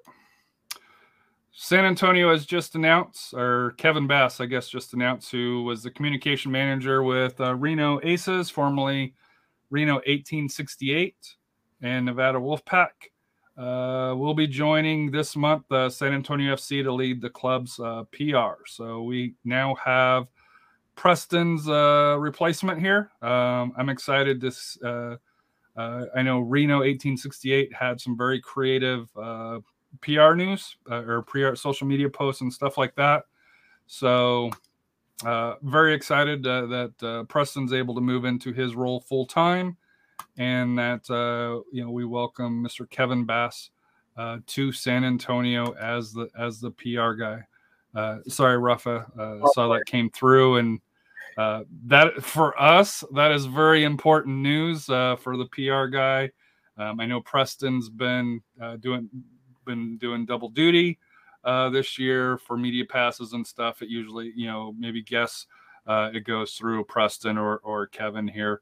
[SPEAKER 1] San Antonio has just announced, or Kevin Bass, I guess, just announced, who was the communication manager with uh, Reno Aces, formerly Reno 1868 and Nevada Wolfpack. Uh, will be joining this month uh, San Antonio FC to lead the club's uh, PR. So we now have Preston's uh, replacement here. Um, I'm excited to uh, I know Reno 1868 had some very creative uh, PR news uh, or PR social media posts and stuff like that. So, uh, very excited uh, that uh, Preston's able to move into his role full time, and that you know we welcome Mr. Kevin Bass to San Antonio as the as the PR guy. sorry, Rafa, saw that came through and uh, that for us, that is very important news uh, for the PR guy. Um, I know Preston's been uh, doing been doing double duty uh, this year for media passes and stuff. It usually, you know, maybe guess uh, it goes through Preston or or Kevin here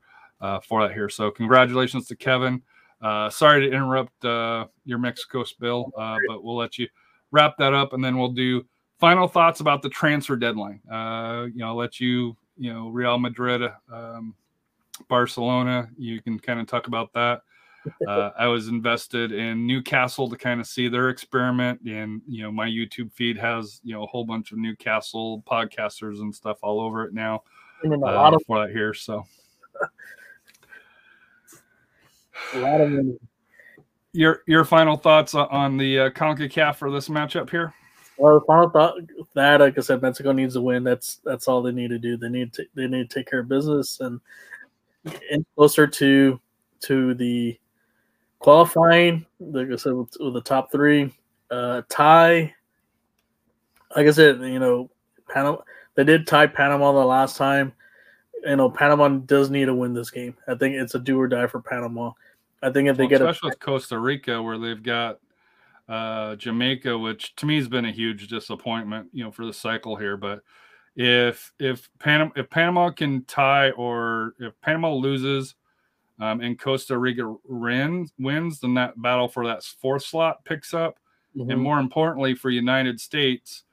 [SPEAKER 1] for that here. So congratulations to Kevin. sorry to interrupt your Mexico spill, but we'll let you wrap that up, and then we'll do final thoughts about the transfer deadline. You know, I'll let you you know Real Madrid, um, Barcelona. You can kind of talk about that. Uh, I was invested in Newcastle to kind of see their experiment, and you know my YouTube feed has you know a whole bunch of Newcastle podcasters and stuff all over it now.
[SPEAKER 3] a uh, lot of
[SPEAKER 1] for that here, so
[SPEAKER 3] a lot of money.
[SPEAKER 1] Your your final thoughts on the uh, Concacaf for this matchup here?
[SPEAKER 3] Well, the final thought that, like I said, Mexico needs to win. That's that's all they need to do. They need to they need to take care of business and and closer to to the qualifying. Like I said, with, with the top three, uh, tie. Like I said, you know, Panama. They did tie Panama the last time. you know Panama does need to win this game. I think it's a do or die for Panama. I think if they
[SPEAKER 1] Well,
[SPEAKER 3] get a
[SPEAKER 1] especially with Costa Rica, where they've got uh, Jamaica, which to me has been a huge disappointment, you know, for the cycle here. But if if Panama if Panama can tie or if Panama loses um, and Costa Rica wins, wins, then that battle for that fourth slot picks up.
[SPEAKER 3] Mhm.
[SPEAKER 1] And more importantly, for United States,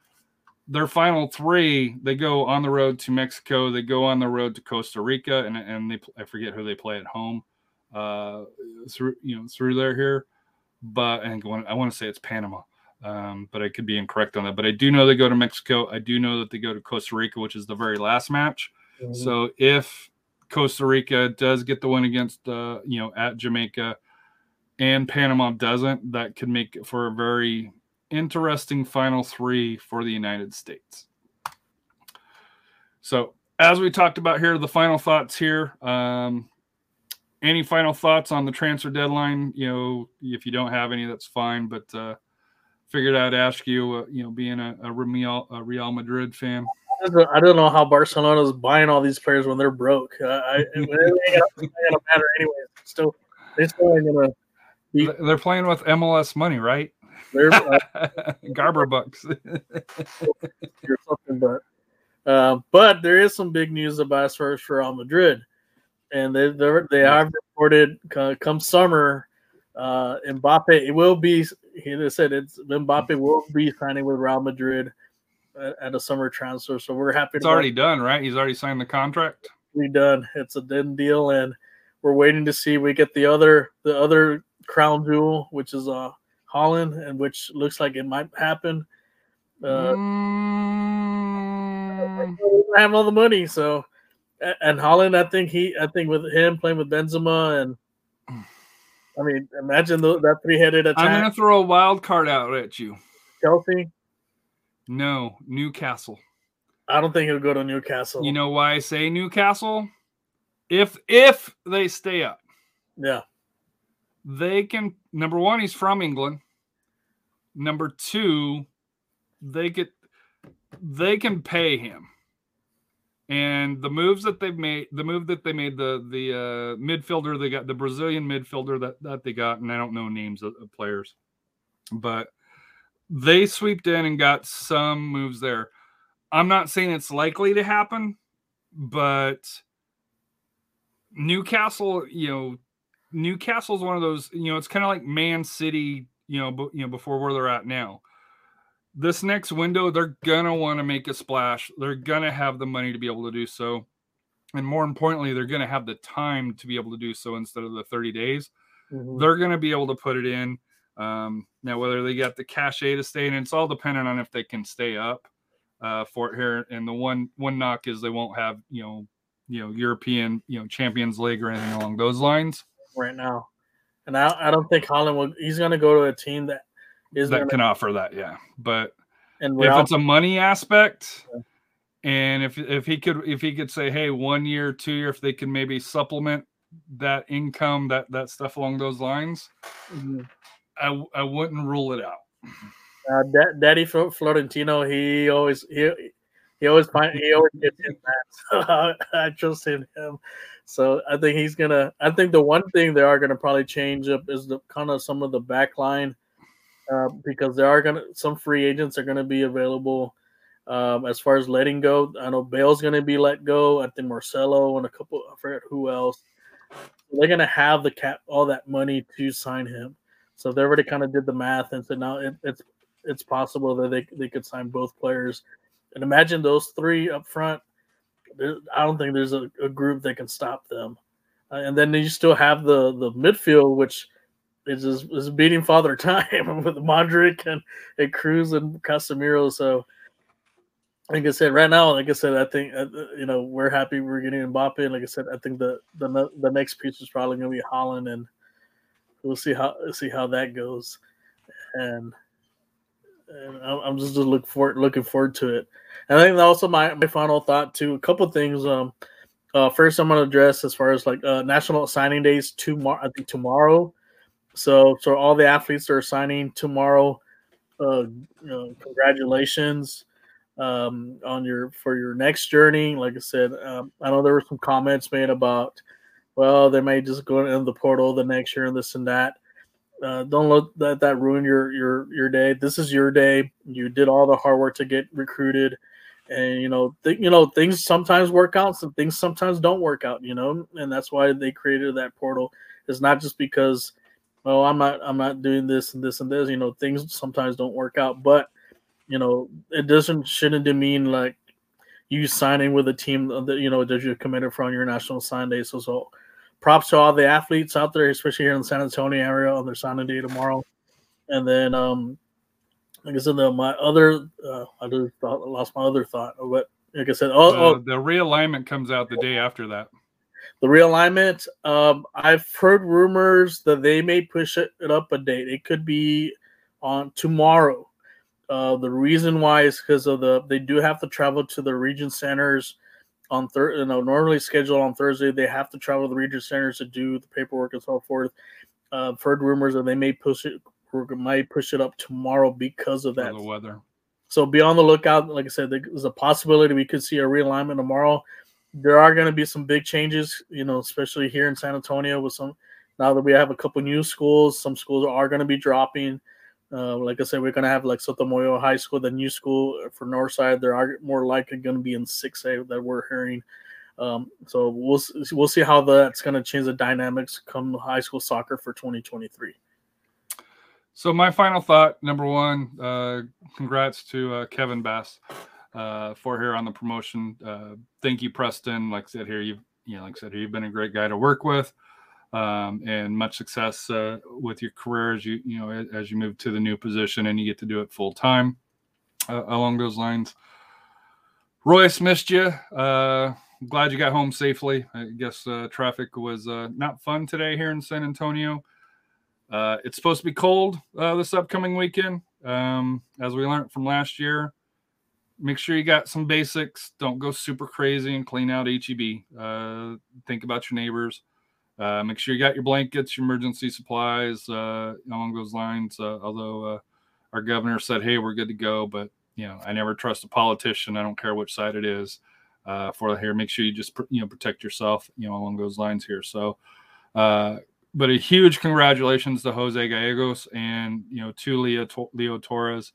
[SPEAKER 1] their final three, they go on the road to Mexico, they go on the road to Costa Rica, and and they I forget who they play at home, uh, through you know through there here, but and going- I want to say it's Panama, um, but I could be incorrect on that. But I do know they go to Mexico. I do know that they go to Costa Rica, which is the very last match.
[SPEAKER 3] Mhm.
[SPEAKER 1] So if Costa Rica does get the win against uh, you know at Jamaica and Panama doesn't, that could make it for a very interesting final three for the United States. So as we talked about here, the final thoughts here. Um, any final thoughts on the transfer deadline? You know, if you don't have any, that's fine. But uh, figured I'd ask you. Uh, you know, being a, a Real a Real Madrid fan,
[SPEAKER 3] I don't- know how Barcelona's buying all these players when they're broke. Uh, I, it ain't gonna, it ain't matter anyways. Still, they still ain't gonna. Be,
[SPEAKER 1] they're playing with MLS money, right?
[SPEAKER 3] they're, uh,
[SPEAKER 1] Garber bucks.
[SPEAKER 3] or something, but uh, but there is some big news about as far as for Real Madrid, and they they're, they have reported uh, come summer, uh, Mbappe it will be. He said it's Mbappe will be signing with Real Madrid at, at a summer transfer. So we're happy.
[SPEAKER 1] it's already done, right? He's already signed the contract.
[SPEAKER 3] be done. It's a done deal, and we're waiting to see. We get the other the other crown jewel, which is uh Haaland, and which looks like it might happen. Uh,
[SPEAKER 1] Mm,
[SPEAKER 3] I have all the money, so and Haaland, I think he, I think with him playing with Benzema, and I mean, imagine the, that three-headed attack.
[SPEAKER 1] I'm gonna throw a wild card out at you.
[SPEAKER 3] Chelsea,
[SPEAKER 1] No, Newcastle.
[SPEAKER 3] I don't think he'll go to Newcastle.
[SPEAKER 1] You know why I say Newcastle? If if they stay up,
[SPEAKER 3] yeah,
[SPEAKER 1] they can. Number one, he's from England. Number two, they get they can pay him. And the moves that they've made, the move that they made, the the uh, midfielder they got, the Brazilian midfielder that that they got, and I don't know names of, of players, but they sweeped in and got some moves there. I'm not saying it's likely to happen, but Newcastle, you know, Newcastle's one of those, you know, it's kind of like Man City, you know, bu- you know, before where they're at now. This next window, they're gonna want to make a splash. They're gonna have the money to be able to do so, and more importantly, they're gonna have the time to be able to do so instead of the 30 days.
[SPEAKER 3] Mhm.
[SPEAKER 1] They're gonna be able to put it in. Um, now, whether they got the cachet to stay and it's all dependent on if they can stay up uh, for it here. And the one one knock is they won't have, you know, you know, European, you know, Champions League or anything along those lines.
[SPEAKER 3] right now, and I, I don't think Haaland will. He's going to go to a team that is
[SPEAKER 1] that can offer that, yeah. But
[SPEAKER 3] And
[SPEAKER 1] if it's a money aspect,
[SPEAKER 3] Yeah.
[SPEAKER 1] and if if he could if he could say, hey, one year, two year, if they can maybe supplement that income, that that stuff along those lines,
[SPEAKER 3] Mhm.
[SPEAKER 1] I I wouldn't rule it out.
[SPEAKER 3] uh, Da- Daddy Flo- Florentino, he always he he always find he always gets his man. So I trust in him. So I think he's gonna. I think the one thing they are gonna probably change up is the kind of some of the back line, uh, because there are gonna some free agents are gonna be available. Um, as far as letting go, I know Bale's gonna be let go. I think Marcelo and a couple. I forget who else. They're gonna have the cap all that money to sign him. So they already kind of did the math and said now it, it's it's possible that they they could sign both players. And imagine those three up front. I don't think there's a, a group that can stop them. Uh, and then you still have the the midfield, which is is, is beating father time with Modric and, and Kroos and Casemiro. So, like I said, right now, like I said, I think uh, you know we're happy we're getting Mbappe. And like I said, I think the the the next piece is probably going to be Haaland, and we'll see how see how that goes. And and I'm just looking forward looking forward to it. And I think also my, my final thought too. A couple things. Um, uh, first I'm going to address as far as like uh, national signing days tomorrow. I think tomorrow. So so all the athletes are signing tomorrow. Uh, you know, congratulations. um, on your for your next journey. Like I said, um, I know there were some comments made about, well, they may just go into the portal the next year and this and that. Uh, don't let that, that ruin your your your day. This is your day. You did all the hard work to get recruited, and you know th- you know things sometimes work out, some things sometimes don't work out. You know, and that's why they created that portal. It's not just because, well, I'm not I'm not doing this and this and this. You know, things sometimes don't work out, but you know, it doesn't shouldn't demean like you signing with a team that you know that you're committed from your national sign day. So so props to all the athletes out there, especially here in the San Antonio area on their signing day tomorrow. And then um like I said, the, my other uh, I just thought, lost my other thought, but like I said, oh, oh
[SPEAKER 1] the realignment comes out the day after that.
[SPEAKER 3] The realignment. Um, I've heard rumors that they may push it, up a date. It could be on tomorrow. Uh, the reason why is because of the they do have to travel to the region centers on Thursday. You know, normally scheduled on Thursday. They have to travel to the region centers to do the paperwork and so forth. Uh, I've heard rumors that they may push it, might push it up tomorrow because of
[SPEAKER 1] for
[SPEAKER 3] that.
[SPEAKER 1] the weather.
[SPEAKER 3] So be on the lookout. Like I said, there's a possibility we could see a realignment tomorrow. There are going to be some big changes, you know, especially here in San Antonio with some. Now that we have a couple new schools, some schools are going to be dropping. Uh, like I said, we're going to have like Sotomayor High School, the new school for Northside. There are more likely going to be in six A that we're hearing. Um, so we'll we'll see how that's going to change the dynamics come high school soccer for 2023.
[SPEAKER 1] So my final thought, number one, uh, congrats to uh, Kevin Bass uh, for here on the promotion. Uh, thank you, Preston. Like I said here, you've you know, like I said, you've been a great guy to work with, um, and much success uh, with your career as you you know as, as you move to the new position and you get to do it full time. Uh, along those lines, Royce missed you. Uh, glad you got home safely. I guess uh, traffic was uh, not fun today here in San Antonio. Uh, it's supposed to be cold uh, this upcoming weekend, um, as we learned from last year. Make sure you got some basics. Don't go super crazy and clean out HEB. Uh, think about your neighbors. Uh, make sure you got your blankets, your emergency supplies uh, along those lines. Uh, although uh, our governor said, "Hey, we're good to go," but you know, I never trust a politician. I don't care which side it is. Uh, for the here, make sure you just you know protect yourself. You know, along those lines here. So. But a huge congratulations to Jose Gallegos and you know to Leo, Leo Torres.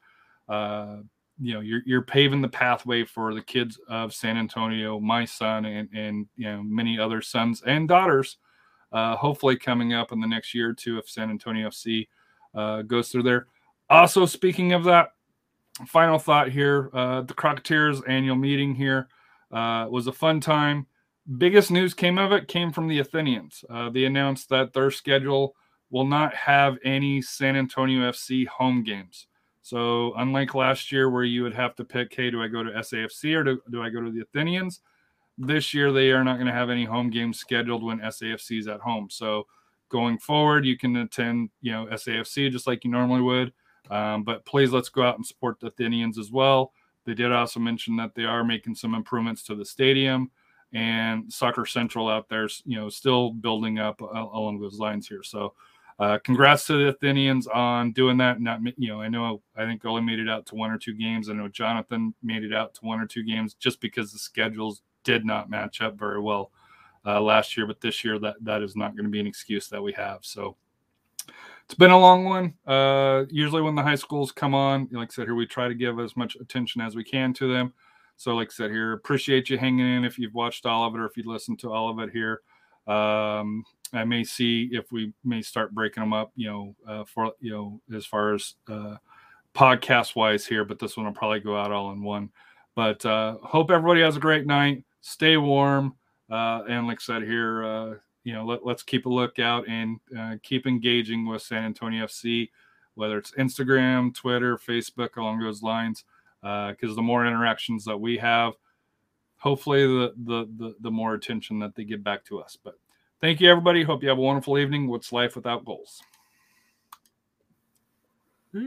[SPEAKER 1] You know you're you're paving the pathway for the kids of San Antonio, my son, and and you know many other sons and daughters. Uh, hopefully coming up in the next year or two if San Antonio FC uh, goes through there. Also, speaking of that, final thought here: uh, the Crocketeers annual meeting here uh, was a fun time biggest news came of it came from the Athenians. Uh, they announced that their schedule will not have any San Antonio FC home games. So, unlike last year where you would have to pick, hey, do I go to SAFC or do, do I go to the Athenians? This year, they are not going to have any home games scheduled when SAFC is at home. So, going forward, you can attend, you know, SAFC just like you normally would. Um, but please, let's go out and support the Athenians as well. They did also mention that they are making some improvements to the stadium and Soccer Central out there, you know, still building up along those lines here. So, uh, congrats to the Athenians on doing that. Not, you know, I know I think only made it out to one or two games. I know Jonathan made it out to one or two games just because the schedules did not match up very well uh, last year. But this year, that that is not going to be an excuse that we have. So. It's been a long one. Uh, usually, when the high schools come on, like I said here, we try to give as much attention as we can to them. So, like I said here, appreciate you hanging in if you've watched all of it or if you listened to all of it here. Um, I may see if we may start breaking them up, you know, uh, for you know, as far as uh, podcast wise here, but this one will probably go out all in one. But uh, hope everybody has a great night. Stay warm, uh, and like I said here, uh, you know, let, us keep a lookout and uh, keep engaging with San Antonio FC, whether it's Instagram, Twitter, Facebook, along those lines because uh, the more interactions that we have, hopefully the, the, the the more attention that they give back to us. But thank you everybody. Hope you have a wonderful evening. What's life without goals?